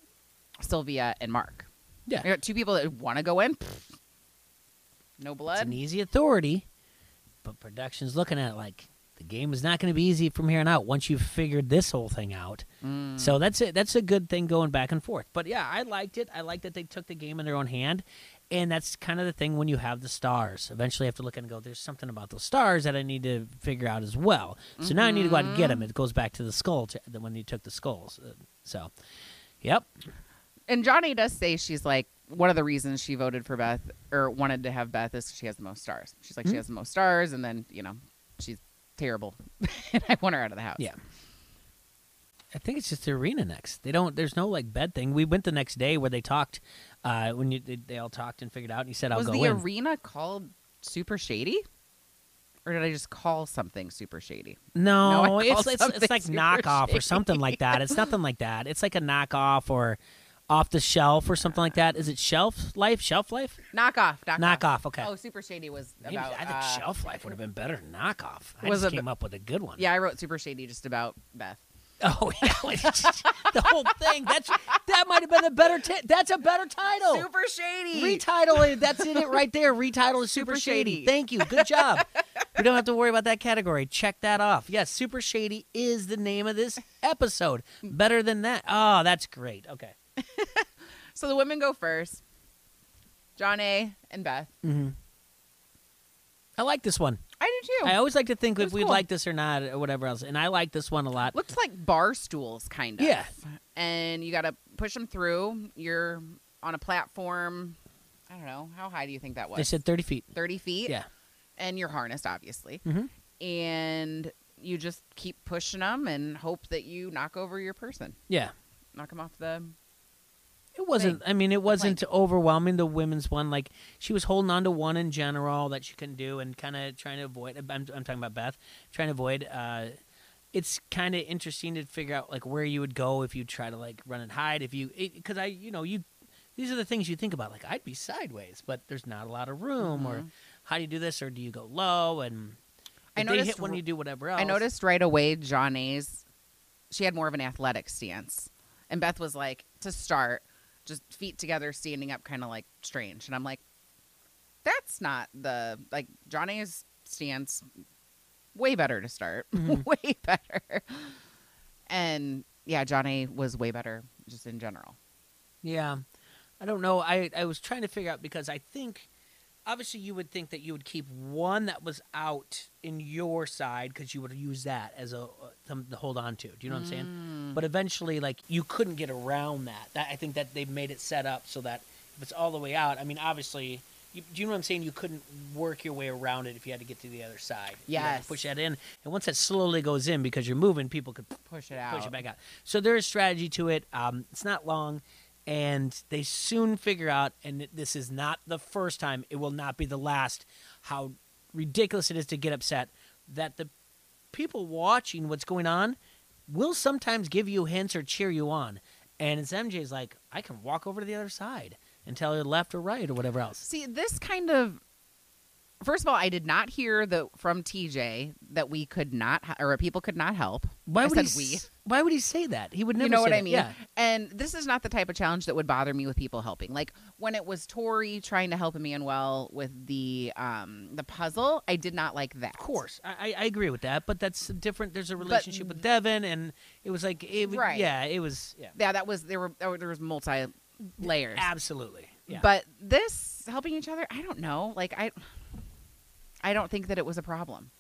Sylvia and Mark. Yeah. You got two people that want to go in. Pff, no blood. It's an easy authority, but production's looking at it like the game is not going to be easy from here on out once you've figured this whole thing out. Mm. So that's it. That's a good thing going back and forth. But yeah, I liked it. I liked that they took the game in their own hand, and that's kind of the thing when you have the stars. Eventually, you have to look and go. There's something about those stars that I need to figure out as well. So now I need to go out and get them. It goes back to the skull to, the- when you took the skulls. Uh, So, yep. and Jonna does say she's like one of the reasons she voted for Beth or wanted to have Beth is she has the most stars. She's like Mhm. she has the most stars, and then you know she's terrible, and I want her out of the house. Yeah. I think it's just the arena next. They don't. There's no like bed thing. We went the next day where they talked. Uh, when you they, they all talked and figured out. And he said, "I'll was go the in." arena called Super Shady? Or did I just call something super shady? No, No, it's it's, it's like knockoff or something like that. It's nothing like that. It's like a knockoff or off the shelf or something like that. Is it shelf life? Shelf life? Knockoff. Knockoff. Knockoff. Okay. Oh, super shady was Maybe- about. I think uh, shelf life would have been better than knockoff. I Was just came up with a good one. Yeah, I wrote super shady just about Beth. Oh yeah. the whole thing. That's that might have been a better. T- that's a better title. Super shady. Retitle it. That's in it right there. Retitle is super, Super shady. Shady. Thank you. Good job. we don't have to worry about that category. Check that off. Yes, super shady is the name of this episode. Better than that. Oh, that's great. Okay. So the women go first. Jonna and Beth. Mm-hmm. I like this one. I do too. I always like to think if we'd cool. like this or not or whatever else, and I like this one a lot. Looks like bar stools, kind of. Yeah. And you got to push them through. You're on a platform. I don't know. How high do you think that was? They said thirty feet. 30 feet. Yeah. And you're harnessed, obviously. Mhm. And you just keep pushing them and hope that you knock over your person, Yeah. knock them off the. It wasn't. I mean, it wasn't overwhelming. The women's one, like she was holding on to one in general that she couldn't do, and kind of trying to avoid. I'm, I'm talking about Beth trying to avoid. Uh, it's kind of interesting to figure out like where you would go if you try to like run and hide. If you, because I, you know, you. These are the things you think about. Like I'd be sideways, but there's not a lot of room. Or Mhm. how do you do this? Or do you go low? And I noticed hit when you do whatever else. I noticed right away, Jonna's. She had more of an athletic stance, and Beth was like, to start, just feet together, standing up, kind of like strange. And I'm like, that's not the like Jonna's stance. Way better to start. Mhm. way better. And yeah, Johnny was way better just in general. Yeah, I don't know. I I was trying to figure out because I think obviously you would think that you would keep one that was out in your side because you would use that as a uh, something to hold on to. Do you know what I'm saying? Mm. But eventually, like you couldn't get around that. That I think that they've made it set up so that if it's all the way out, I mean, obviously. You, do you know what I'm saying? You couldn't work your way around it if you had to get to the other side. You had to Yes. push that in, and once that slowly goes in because you're moving, people could push it out. push it back out. So there is strategy to it. Um, it's not long, and they soon figure out. And this is not the first time. It will not be the last. How ridiculous it is to get upset that the people watching what's going on will sometimes give you hints or cheer you on. And it's MJ's like, I can walk over to the other side and tell her left or right or whatever else. See, this kind of. First of all, I did not hear the from TJ that we could not, or people could not help. Why I would he? we. Why would he say that? He would never. you know what I mean? Yeah. And this is not the type of challenge that would bother me with people helping. Like when it was Tori trying to help Emmanuel with the um the puzzle, I did not like that. Of course, I, I agree with that, but that's different. There's a relationship with Devin, and it was like, it, Right. yeah, it was, yeah, Yeah, that was there were there was multi layers. absolutely, yeah. But this helping each other, I don't know. Like I I don't think that it was a problem.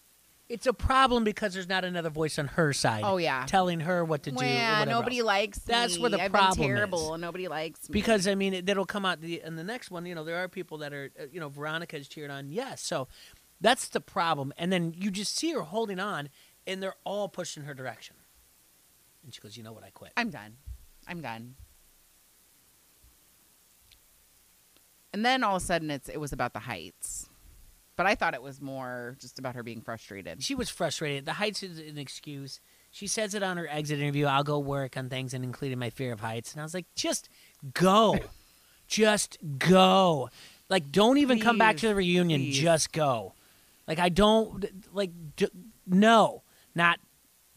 it's a problem because there's not another voice on her side. Oh yeah. telling her what to do. Yeah, Well, nobody else. likes That's me. where the I've problem been is. terrible and nobody likes me. because I mean, that'll come out the, in the next one. You know, there are people that are, uh, you know, Veronica Veronica's cheered on. Yes, so that's the problem. And then you just see her holding on, and they're all pushing her direction. And she goes, "You know what? I quit." I'm done. I'm done. And then all of a sudden it's it was about the heights. But I thought it was more just about her being frustrated. She was frustrated. The heights is an excuse. She says it on her exit interview. I'll go work on things and including my fear of heights. And I was like, just go. just go. Like, don't even come back to the reunion. please. Just go. Like, I don't, like, d- no. Not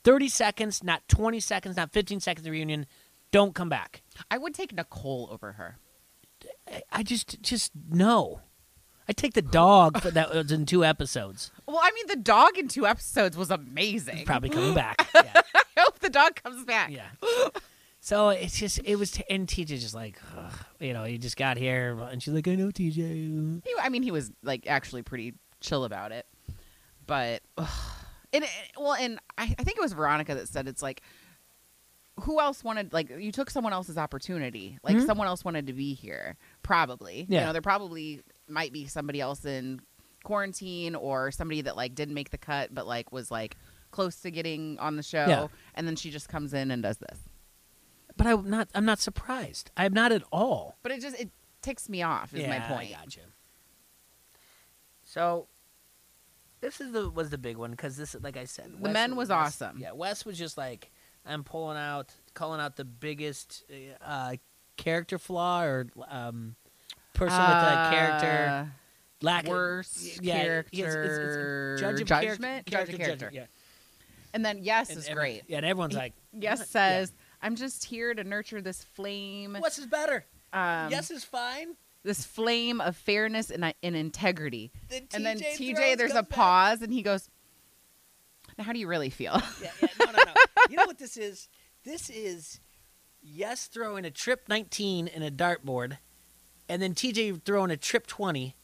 30 seconds, not 20 seconds, not 15 seconds of reunion. Don't come back. I would take Nicole over her. I just, just, no. I take the dog for that was in two episodes. Well, I mean the dog in two episodes was amazing. Probably coming back. Yeah. I hope the dog comes back. Yeah. So it's just it was, t- and TJ just like, ugh, you know, he just got here, and she's like, I know TJ. He, I mean, he was like actually pretty chill about it, but ugh. and it- well, and I, I think it was Veronica that said it's like, who else wanted like you took someone else's opportunity, like Mhm. someone else wanted to be here, probably. You Yeah. they're probably might be somebody else in quarantine or somebody that like didn't make the cut, but like was like close to getting on the show, Yeah. and then she just comes in and does this. But I'm not. I'm not surprised. I'm not at all. But it just it ticks me off. Is yeah, my point. I gotcha. So This is the was the big one because this, like I said, The men was Wes- awesome. Yeah, Wes was just like I'm pulling out, calling out the biggest uh, character flaw or um, person with a character Uh, lack worst yeah, it's- it's- it's character judge of judgment, character, judge of character, character. yeah. And then yes And is every- great. Yeah, and everyone's He- like, Yes "What?" says, "I'm just here to nurture this flame, Yeah. "Wes is better. um, yes is fine." this flame of fairness and, and integrity." Then and then TJ there's a back. pause, and he goes, "Now, how do you really feel?" Yeah, yeah, no, no, no. you know what this is? This is yes throwing a trip 19 in a dartboard, and then TJ throwing a trip 20,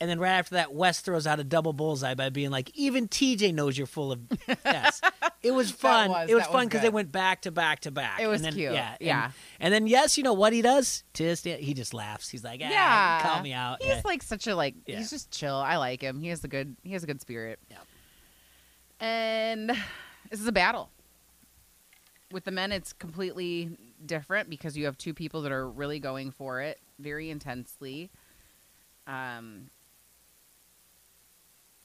and then right after that, Wes throws out a double bullseye by being like, "Even TJ knows you're full of yes." It was fun. was- it was fun because they went back to back to back. It was and then, cute. Yeah, Yeah. And, then yes, you know what he does? Day, he just laughs. He's like, "Ah, Yeah. call me out." He's Yeah. like such a like. Yeah. He's just chill. I like him. He has a good. He has a good spirit. Yeah. And this is a battle. With the men, it's completely different because you have two people that are really going for it very intensely. Um,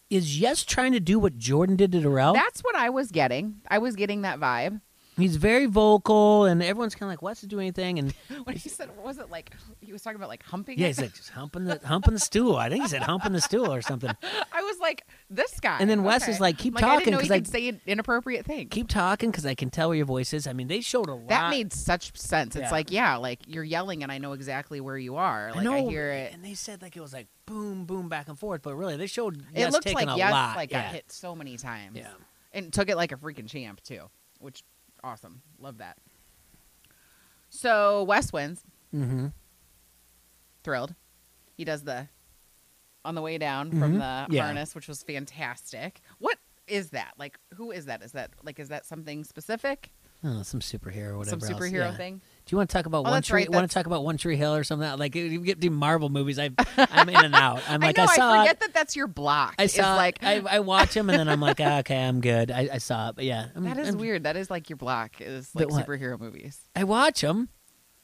Is yes trying to do what Jordan did to Darrell? that's what I was getting. I was getting that vibe He's very vocal, and everyone's kind of like, "Wes to do anything?" And when he said, "What "Was it like he was talking about like humping?" Yeah, he's like just humping the humping the stool. I think he said humping the stool or something. I was like, "This guy." And then Wes Okay. is like, "Keep Like, I talking," didn't know he 'cause I- could say inappropriate things. Keep talking because I can tell where your voice is. I mean, they showed a lot. That made such sense. It's Yeah. like, yeah, like you're yelling and I know exactly where you are. Like I, know, hear it. and they said like it was like boom, boom, back and forth. But really, they showed It yes looked like a yes, lot. like yeah. got hit so many times. Yeah. And took it like a freaking champ too, which awesome. Love that. So Wes wins. Mm-hmm. Thrilled. He does the on the way down Mhm. from the Yeah. harness, which was fantastic. What is that? Like who is that? Is that like is that something specific? Oh, some superhero whatever. Some superhero Yeah. thing? Do you want to talk about Oh, one tree? right, Want to talk about One Tree Hill or something? Like you get the Marvel movies. I I'm in and out. I'm like I know. I, saw. forget it. that that's your block. I It's saw. like I, I watch them and then I'm like, ah, okay, I'm good. I, I saw it, but yeah, I'm, that is I'm- weird. That is like your block is like superhero movies. I watch them.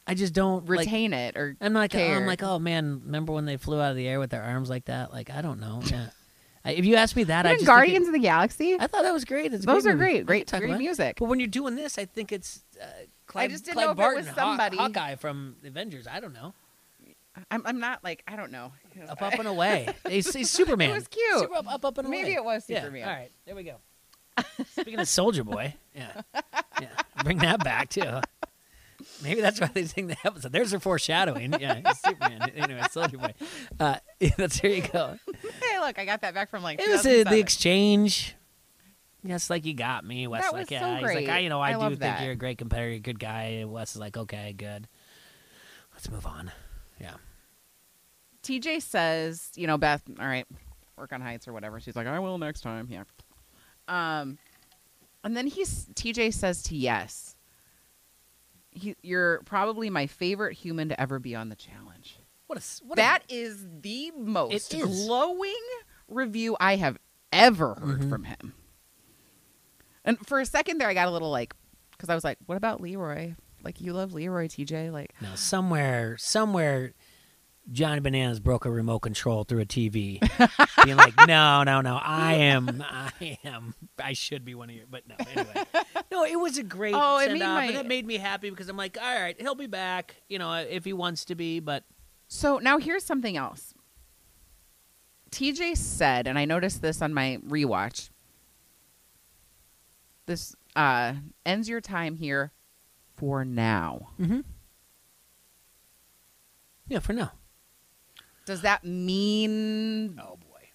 I just don't like, Retain it or I'm like, care. I'm like, oh man, remember when they flew out of the air with their arms like that? Like, I don't know. Yeah. If you ask me that, I just Guardians Think of the Galaxy. I thought that was great. It's Those great are movie. great. Great, great about music. But when you're doing this, I think it's uh, Clint, just didn't Clint know if it Barton, was Haw- somebody- Hawkeye from Avengers. I don't know. I'm, I'm not like I don't know. Up, up and away. he's, he's Superman. It was cute. Super up, up, up and away. Maybe it was Yeah. Superman. All right, there we go. Speaking of Soldier Boy, yeah, yeah, bring that back too. Maybe that's why they sing the episode. There's a foreshadowing. Yeah, Superman. Anyway, Soldier Boy. Uh, that's there you go. Hey, look, I got that back from like. It was uh, the exchange. Yes, like you got me. Wes That like, was yeah. so He's like. I, you know, I, I do think that. you're a great competitor, you're a good guy. And Wes is like, okay, good. Let's move on. Yeah. TJ says, you know, Beth, all right, work on heights or whatever. She's like, I will next time. Yeah. Um, and then he's TJ says to yes, he, you're probably my favorite human to ever be on the challenge. What a what That is the most glowing review I have ever heard Mhm. from him. And for a second there, I got a little like, because I was like, what about Leroy? Like, you love Leroy, TJ? Like, no somewhere somewhere. Johnny Bananas broke a remote control through a TV, being like, "No, no, no, I am, I am, I should be one of you." But no, anyway, no, it was a great Oh, it send off, my- and that made me happy because I'm like, "All right, he'll be back," you know, if he wants to be. But So now here's something else. TJ said, and I noticed this on my rewatch. This uh, ends your time here for now. mm-hmm. yeah, for now. Does that mean? Oh boy.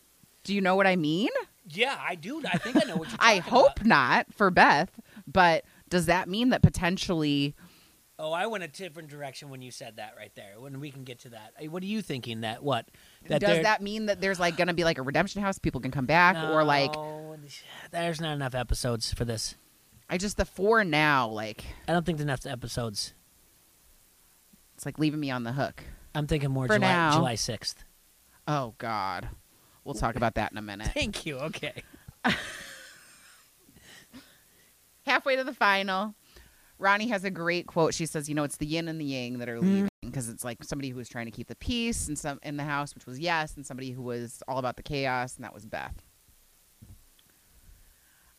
Do you know what I mean? Yeah, I do. I think I know what you're. I hope about. not for Beth, but does that mean that potentially? Oh, I went a different direction when you said that right there. When we can get to that, what are you thinking? That what? That does that mean that there's like going to be like a redemption house? People can come back, or like there's not enough episodes for this. I just the four now, like I don't think there's enough episodes. it's like leaving me on the hook. I'm thinking more For July now. July sixth. Oh God, we'll talk about that in a minute. Thank you. Okay. halfway to the final, Ronnie has a great quote. She says, "You know, it's the yin and the yang that are Mhm. leaving because it's like somebody who was trying to keep the peace and some in the house, which was yes, and somebody who was all about the chaos, and that was Beth."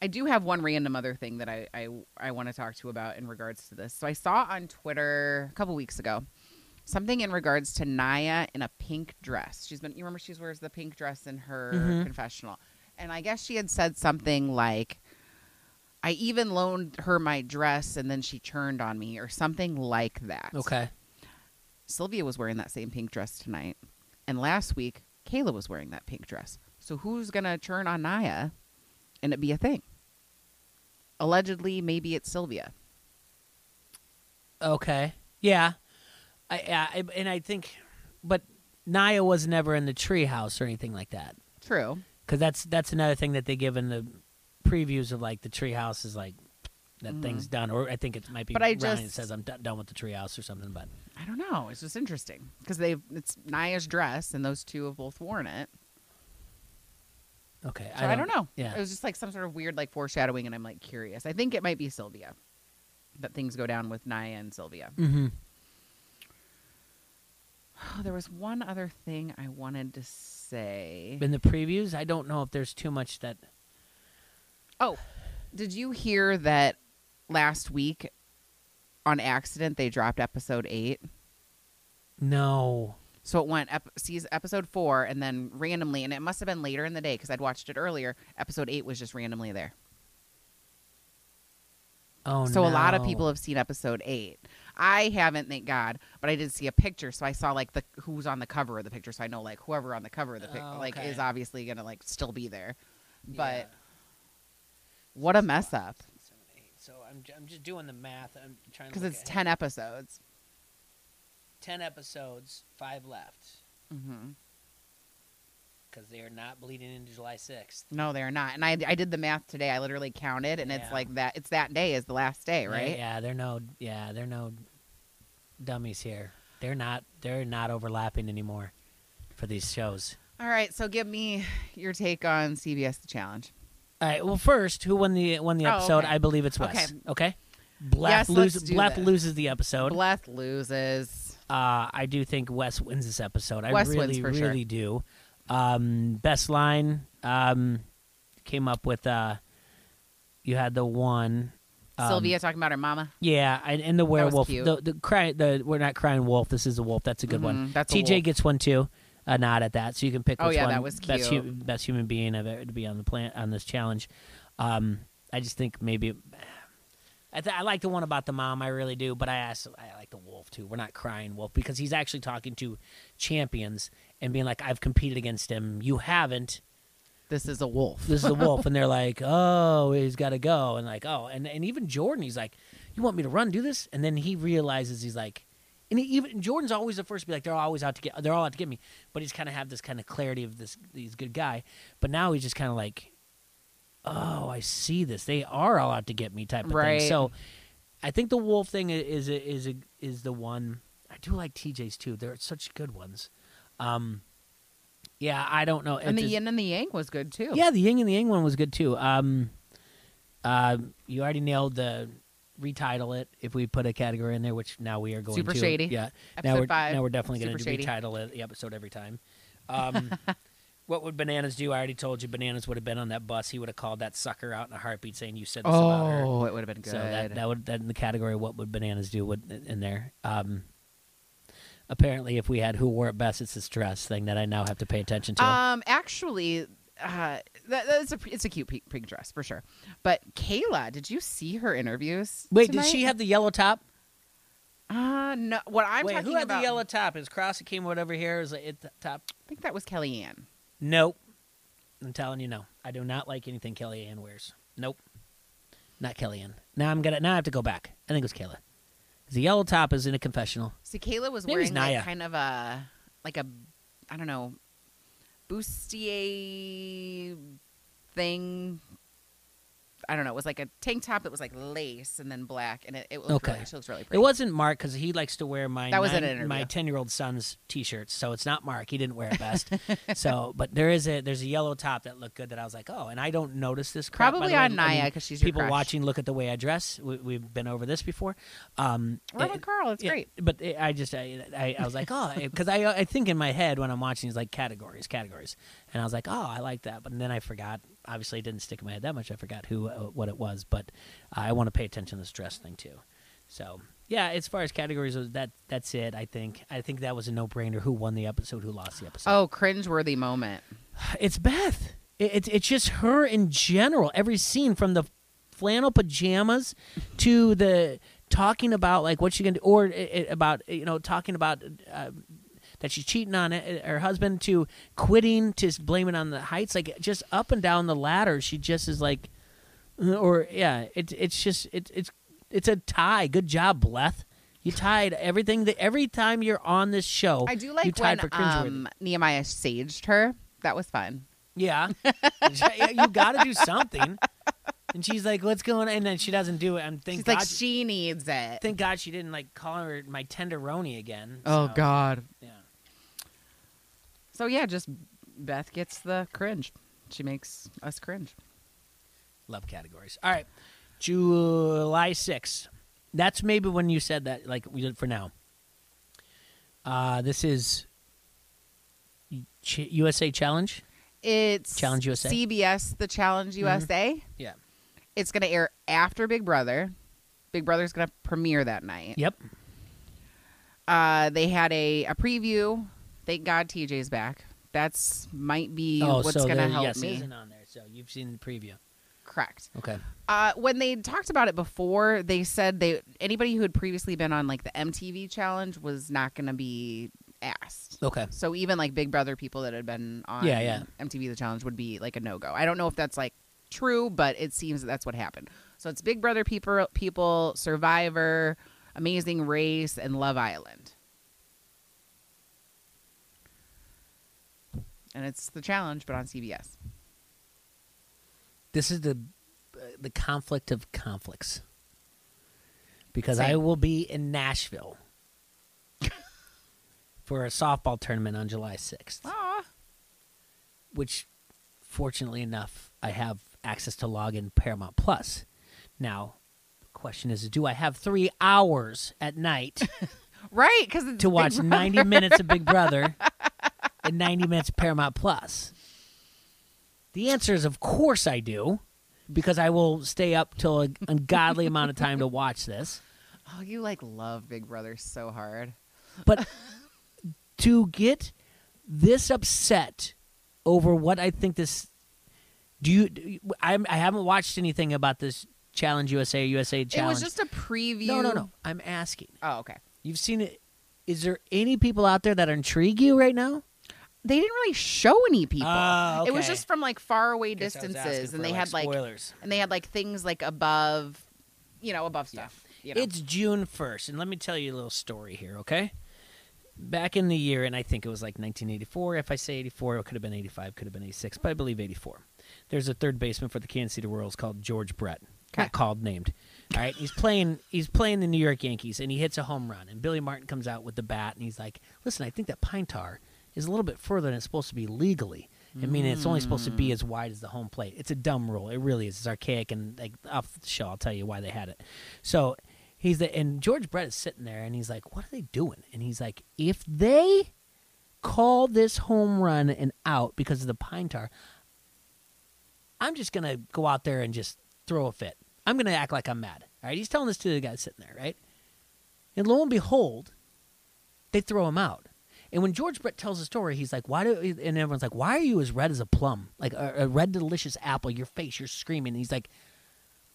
I do have one random other thing that I I, I want to talk to you about in regards to this. So I saw on Twitter a couple weeks ago something in regards to Naya in a pink dress. She's been you remember she wears the pink dress in her Mhm. confessional. And I guess she had said something like I even loaned her my dress and then she turned on me or something like that. Okay. Sylvia was wearing that same pink dress tonight. And last week, Kayla was wearing that pink dress. So who's going to turn on Naya and it be a thing? Allegedly, maybe it's Sylvia. Okay. Yeah. I, yeah, I and I think, but Naya was never in the treehouse or anything like that. True. Because that's that's another thing that they give in the previews of like the treehouse is like that Mhm. thing's done, or I think it might be. But I Ryan just- says I'm d- done with the treehouse or something, but I don't know. It's just interesting because they it's Naya's dress and those two have both worn it. okay. So I don't, know. Yeah. It was just like some sort of weird like foreshadowing and I'm like curious. I think it might be Sylvia. That things go down with Naya and Sylvia. Mm-hmm. Oh, there was one other thing I wanted to say. In the previews, I don't know if there's too much that. Oh, did you hear that last week on accident they dropped episode eight? No. So it went ep- sees episode four, and then randomly, and it must have been later in the day because I'd watched it earlier. Episode eight was just randomly there. Oh so a lot of people have seen episode eight. I haven't, thank God, but I did see a picture, so I saw like the who's on the cover of the picture, so I know like whoever on the cover of the picture Oh, like is obviously gonna like still be there. But Yeah. What a mess up Seven, eight. So I'm j- I'm just doing the math. I'm trying to because look it's ahead. ten episodes. ten episodes, five left Mm-hmm. because they are not bleeding into July sixth. No, they're not. And I, I did the math today. I literally counted, and Yeah. it's like that. It's that day is the last day, They're- right? Yeah, they're no. Yeah, they're no dummies here. They're not. They're not overlapping anymore for these shows. All right. So give me your take on CBS The Challenge. All right. Well, first, who won the won the Oh, episode? okay. I believe it's Wes. Okay. Okay. Bleth, Yes, let's do Bleth this. loses the episode. Bleth loses. Uh, I do think Wes wins this episode. I Wes really, wins for sure. really do. Um, best line um, came up with. Uh, you had the one. um, Sylvia talking about her mama. Yeah, and, and the was werewolf. cute. The the cry. The we're not crying wolf. This is a wolf. That's a good one. Mhm, That's a TJ wolf. gets one too. A nod at that, so you can pick. Oh, which yeah, one that was best hu- best human being ever to be on the plant on this challenge. Um, I just think maybe. I, th- I like the one about the mom, I really do, but I also I like the wolf too. We're not crying wolf because he's actually talking to champions and being like, "I've competed against him, you haven't." This is a wolf. This is a wolf, and they're like, "Oh, he's got to go," and like, "Oh," and and even Jordan, he's like, "You want me to run, do this?" And then he realizes he's like, and he, even Jordan's always the first to be like, "They're always out to get, they're all out to get me," but he's kind of have this kind of clarity of this, he's a good guy, but now he's just kind of like, "Oh, I see this. They are all out to get me," type of Right. thing. So, I think the wolf thing i- is is is the one. I do like TJ's too. They're such good ones. Um, yeah, I don't know. and the It's- yin and the yang was good too. yeah, the yin and the yang one was good too. Um, uh, you already nailed the retitle it if we put a category in there, which now we are going to. Super to. shady. Yeah, Episode now we're five. now we're definitely going to retitle it, the episode every time. Um, what would bananas do? I already told you, bananas would have been on that bus. He would have called that sucker out in a heartbeat, saying you said this about her. Oh, it would have been good. So that that would that in the category what would bananas do would in there. Um, apparently, if we had who wore it best, it's this dress thing that I now have to pay attention to. Um, actually, uh, that, that's a it's a cute pink, pink dress for sure. But Kayla, did you see her interviews? Wait, tonight? did she have the yellow top? Uh no. What I'm Wait, talking who had about. the yellow top? Is Cross came whatever here is it the top? I think that was Kellyanne. Nope. I'm telling you, no. I do not like anything Kellyanne wears. Nope. Not Kellyanne. Now I'm gonna. Now I have to go back. I think it was Kayla. The yellow top is in a confessional. See, Kayla was Maybe wearing like kind of a like a I don't know bustier thing. I don't know. It was like a tank top that was like lace and then black, and it, it looked Okay. really, she looks really pretty. It wasn't Mark because he likes to wear my That was nine- an interview. my ten year old son's t-shirts. So it's not Mark. He didn't wear it best. so, but there is a there's a yellow top that looked good that I was like, oh, and I don't notice this. Crap, Probably the way. on I Naya mean, because she's people watching look at the way I dress. We, we've been over this before. Um, We're it- Carl. It's great. But it, I just I, I, I was like, oh, because I I think in my head when I'm watching is like categories, categories, and I was like, oh, I like that, but then I forgot obviously it didn't stick in my head that much. I forgot who uh, what it was, but I want to pay attention to this dress thing too. So yeah, as far as categories, uh, that that's it. I think I think that was a no brainer. Who won the episode? Who lost the episode? Oh, cringeworthy moment. It's Beth. It, it's it's just her in general. Every scene from the flannel pajamas to the talking about like what she can do, or uh, about you know talking about uh, that she's cheating on it, her husband to quitting to blaming on the heights. Like just up and down the ladder, she just is like, uh, or yeah, it's it's just it, it's it's a tie. Good job, Bleth. You tied everything that every time you're on this show. I do like you like tied when for cringeworthy. um, Nehemiah saged her. That was fun. Yeah, you got to do something. And she's like, "What's going?" on? And then she doesn't do it. And thank She's God, like, she needs it. thank God she didn't like call her my tenderoni again. oh God. Yeah. So yeah, just Beth gets the cringe. She makes us cringe. Love categories. All right, July 6th. That's maybe when you said that, like we did for now. Uh, this is Ch- USA Challenge. It's Challenge USA? CBS, the Challenge USA. Yeah. It's going to air after Big Brother. Big Brother's going to premiere that night. Yep. Uh, they had a, a preview. Thank God TJ's back. That's might be oh, what's so going to help yes, me. isn't on there. So you've seen the preview. Correct. Okay. Uh, when they talked about it before, they said they anybody who had previously been on like the MTV challenge was not going to be asked. Okay. So even like Big Brother people that had been on Yeah, yeah. MTV the challenge would be like a no go. I don't know if that's like true, but it seems that that's what happened. So it's Big Brother people, people, Survivor, Amazing Race, and Love Island. And it's the challenge, but on CBS. This is the uh, the conflict of conflicts. Because I will be in Nashville for a softball tournament on July 6th. Aw. which fortunately enough I have access to log in Paramount Plus. Now, the question is do I have 3 hours at night Right, because to watch 90 minutes of Big Brother and 90 minutes of Paramount Plus? The answer is of course I do because I will stay up till an ungodly amount of time to watch this. Oh, you like love Big Brother so hard. But to get this upset over what I think this do you, do you I'm, I haven't watched anything about this Challenge USA USA challenge. It was just a preview. no, no, no. I'm asking. Oh, okay. You've seen it. Is there any people out there that intrigue you right now? They didn't really show any people. Ah, It was okay. just from like far away Guess I was asking distances, for, and they like, had like spoilers. and they had like things like above, you know, above stuff. You know. It's June 1st, and let me tell you a little story here, okay? Back in the year, and I think it was like 1984. If I say 84, it could have been 85, could have been 86, but I believe 84. There's a third baseman for the Kansas City Royals called George Brett. Okay. Not called, named. All right, he's playing. He's playing the New York Yankees, and he hits a home run. And Billy Martin comes out with the bat, and he's like, "Listen, I think that pine tar is a little bit further than it's supposed to be legally. I mean, it's only supposed to be mm. as wide as the home plate. It's a dumb rule. It really is. It's archaic and like off the show. I'll tell you why they had it. So he's the and George Brett is sitting there, and he's like, "What are they doing?" And he's like, "If they call this home run an out because of the pine tar, I'm just gonna go out there and just throw a fit. I'm gonna act like I'm mad." All right, he's telling this to the guy sitting there, right? And lo and behold, they throw him out. And when George Brett tells the story, he's like, "Why do?" And everyone's like, "Why are you as red as a plum, like a, a red delicious apple? Your face, you're screaming." And he's like,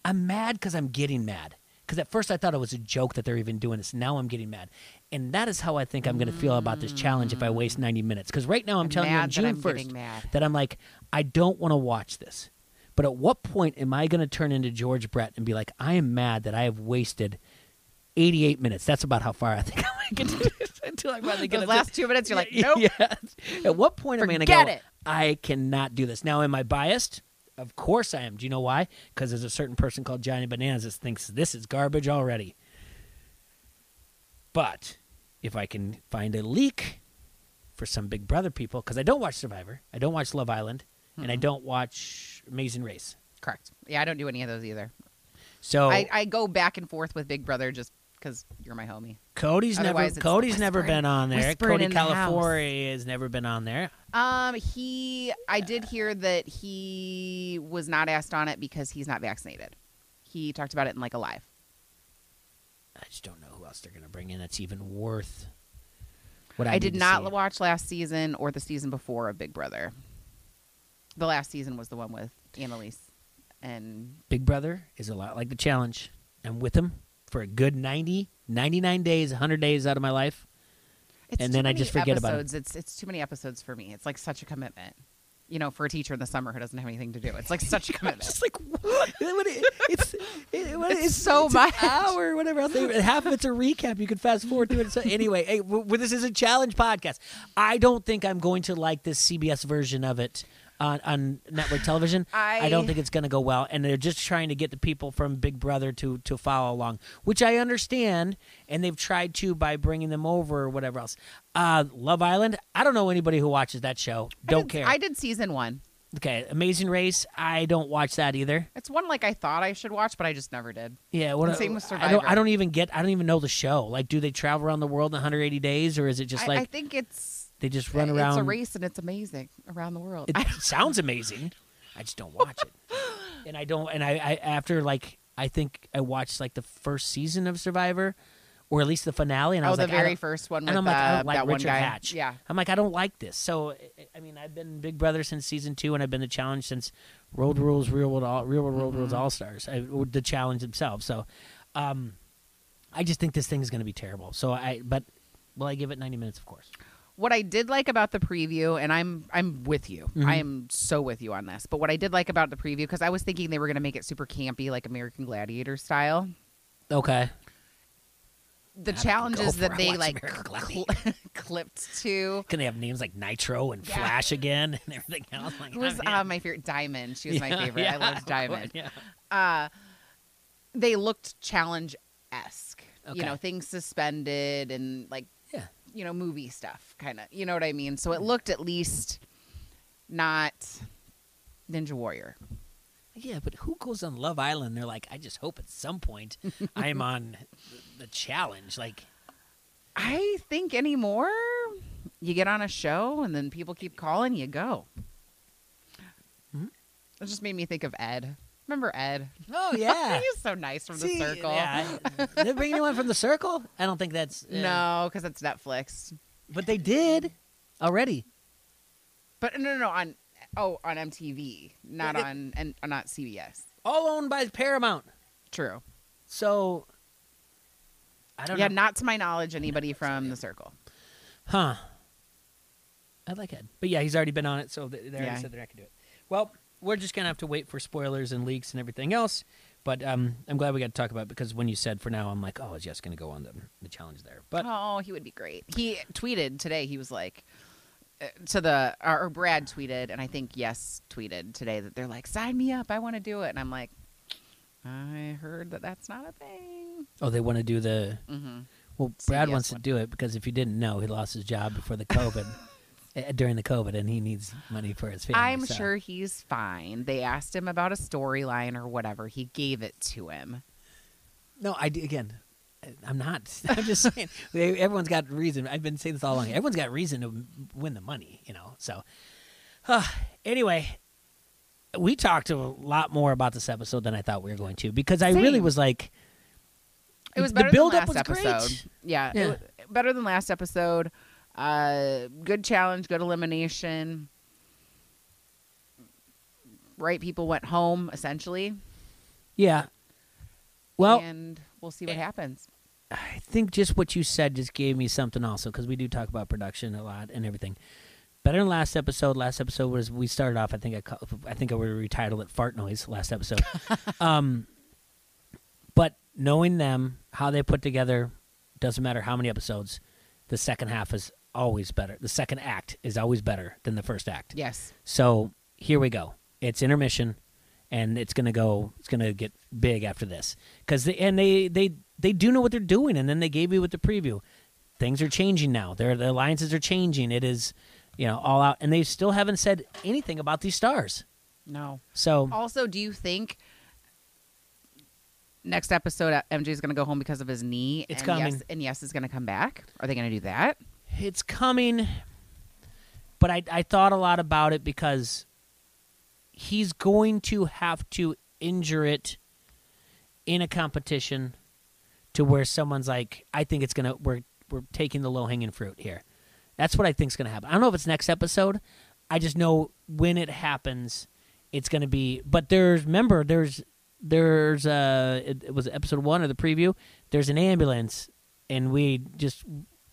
"I'm mad because I'm getting mad. Because at first I thought it was a joke that they're even doing this. Now I'm getting mad, and that is how I think I'm going to feel about this challenge if I waste 90 minutes. Because right now I'm, I'm telling you on June 1st mad. that I'm like, I don't want to watch this. But at what point am I going to turn into George Brett and be like, I am mad that I have wasted 88 minutes? That's about how far I think I'm going to get until I finally get last two minutes, you're like, nope. yeah. At what point am I going to go? it. I cannot do this. Now, am I biased? Of course I am. Do you know why? Because there's a certain person called Johnny Bananas that thinks this is garbage already. But if I can find a leak for some Big Brother people, because I don't watch Survivor, I don't watch Love Island, and I mm-hmm. don't watch Amazing Race. Correct. Yeah, I don't do any of those either. So I, I go back and forth with Big Brother just because you're my homie. Cody's never Otherwise, it's Cody's never whispering- been on there. whispering Cody in the house. Calafiore has never been on there. Um, he, I did hear that he was not asked on it because he's not vaccinated. He talked about it in like a live. I just don't know who else they're going to bring in that's even worth what I, I, need did to not see. watch last season or the season before of Big Brother. The last season was the one with Annalise and Big Brother is a lot like the challenge. I'm with him for a good 90, 99 days, 100 days out of my life. it's And then I just forget about it. It's it's too many episodes for me. It's like such a commitment. You know, for a teacher in the summer who doesn't have anything to do, it's like such a commitment. Just like what? What it- it's it, what- It's so it's much. An hour, whatever else. Half of it's a recap. You can fast forward to it. So anyway, hey, w- this is a challenge podcast. I don't think I'm going to like this CBS version of it on, on network television. I- don't think it's going to go well, and they're just trying to get the people from Big Brother to to follow along, which I understand, and they've tried to by bringing them over or whatever else. Uh, Love Island. I don't know anybody who watches that show. Don't I did, care. I did season one. okay, Amazing Race. I don't watch that either. It's one like I thought I should watch, but I just never did. Yeah, what same with I don't. Survivor. I don't even get. I don't even know the show. Like, do they travel around the world in 180 days, or is it just I, like I think it's they just run around. it's a race and it's amazing around the world. It sounds amazing. I just don't watch it, and I don't. And I, I after like I think I watched like the first season of Survivor, or at least the finale, and I oh, was the like, I very first one with and I'm like, I uh, don't like that one Richard. Hatch. Yeah, I'm like, I don't like this. So, I- I mean, I've been Big Brother since season two, and I've been the challenge since Road Rules, Real World, All, Real World, Road Rules Mhm. All Stars. The challenge themselves. So, um, I just think this thing is going to be terrible. So I, but will I give it 90 minutes? Of course. What I did like about the preview, and I'm I'm with you. Mhm. I am so with you on this. But what I did like about the preview, because I was thinking they were going to make it super campy, like American Gladiator style. Okay. The I challenges that they like cl- clipped to Can they have names like Nitro and Yeah. Flash again and everything else? Like, was I'm uh, my favorite? Diamond. She was my favorite. yeah, I loved Diamond. Yeah. Uh, they looked challenge esque. Okay. You know, things suspended and like Yeah. You know movie stuff, kind of. You know what I mean? So it looked at least not Ninja Warrior. Yeah, but who goes on Love Island? They're like, I just hope at some point I'm on the challenge. Like, I think anymore, you get on a show and then people keep calling, you go. Mhm. It just made me think of Ed. Remember Ed? oh yeah, He's so nice from See, the circle. Yeah, I- they bring anyone from the circle? I don't think that's uh, No, because it's Netflix. but they did already. But no, no, no, on oh on MTV, not it- on and uh, not CBS. All owned by Paramount. True. So I don't Yeah, know. not to my knowledge, anybody from the circle. Huh. I like Ed. But yeah, he's already been on it, so they, they already Yeah. said they're not going to do it. Well, we're just going to have to wait for spoilers and leaks and everything else. But um, I'm glad we got to talk about it because when you said for now, I'm like, oh, is Jess going to go on the, the challenge there? But oh, he would be great. He tweeted today. He was like uh, to the or Brad tweeted, and I think yes tweeted today that they're like, sign me up. I want to do it. And I'm like, I heard that that's not a thing. oh, they want to do the. hmm Well, Brad CBS wants to do it because if you didn't know, he lost his job before the COVID, during the COVID, and he needs money for his family. I'm so- sure he's fine. They asked him about a storyline or whatever. He gave it to him. No, I again. I'm not. I'm just saying. Everyone's got reason. I've been saying this all along. Everyone's got reason to win the money, you know. So, uh, anyway, we talked a lot more about this episode than I thought we were going to because I really was like, It was the better build-up than last was episode. great. Yeah, it Yeah. better than last episode. Uh, good challenge, good elimination. Right, people went home essentially, yeah. Well, and we'll see what eh, happens. I think just what you said just gave me something also because we do talk about production a lot and everything. Better than last episode. Last episode was we started off. I think I call, I think I would retitle it "Fart Noise" last episode. um, but knowing them, how they put together, doesn't matter how many episodes. The second half is always better. The second act is always better than the first act. Yes, So here we go. It's intermission, and it's gonna go. It's gonna get big after this because they and they they they do know what they're doing, and then they gave you with the preview. Things are changing now. Their the alliances are changing. It is, you know, all out, and they still haven't said anything about these stars. no. So Also, do you think next episode, MJ is going to go home because of his knee. It's and coming. Yes, and Yes is going to come back. Are they going to do that? It's coming, but I I thought a lot about it because he's going to have to injure it in a competition to where someone's like, I think it's gonna we're we're taking the low hanging fruit here. That's what I think's gonna happen. I don't know if it's next episode. I just know when it happens, it's gonna be. But there's remember there's there's uh it, it was episode one of the preview. There's an ambulance, and we just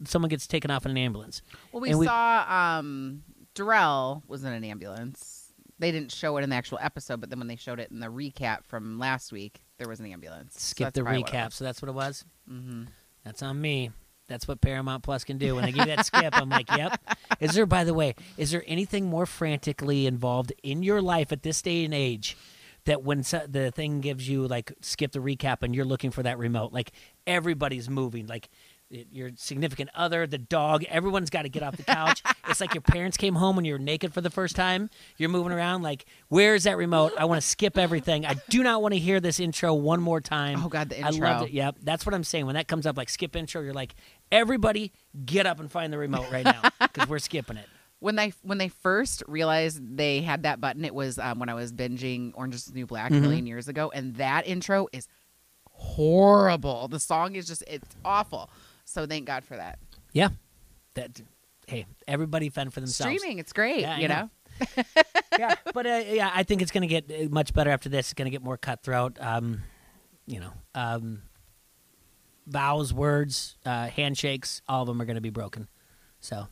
someone gets taken off in an ambulance. Well, we we- saw um, Darrell was in an ambulance. They didn't show it in the actual episode, but then when they showed it in the recap from last week, there was an ambulance. Skip that's the probably what it recap, so that's what it was. Mm-hmm. That's on me. That's what Paramount Plus can do. When they give you that skip, I'm like, yep. Is there, by the way, is there anything more frantically involved in your life at this day and age that when so- the thing gives you like skip the recap and you're looking for that remote, like everybody's moving, like your significant other, the dog, everyone's got to get off the couch. it's like your parents came home when you were naked for the first time. You're moving around like, where's that remote? I want to skip everything. I do not want to hear this intro one more time. Oh, God, the intro. I loved it. Yep, that's what I'm saying. When that comes up, like skip intro, you're like, everybody get up and find the remote right now because we're skipping it. When they when they first realized they had that button, it was um, when I was binging Orange Is the New Black Mhm. a million years ago, and that intro is horrible. The song is just it's awful. So thank God for that. Yeah, that. Hey, everybody fend for themselves. Streaming, it's great. Yeah, you know. know. yeah, but uh, yeah, I think it's going to get uh, much better after this. It's going to get more cutthroat. Um, you know, um, vows, words, uh, handshakes, all of them are going to be broken. So,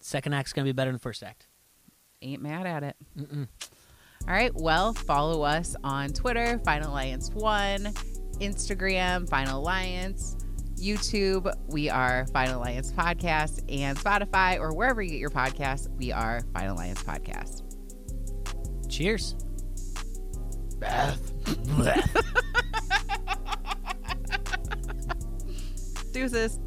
second act's going to be better than first act. Ain't mad at it. Mm-mm. All right. Well, follow us on Twitter, Final Alliance One, Instagram, Final Alliance, YouTube. We are Final Alliance Podcast, and Spotify or wherever you get your podcasts. We are Final Alliance Podcast. Cheers. Bath Bath Deuces.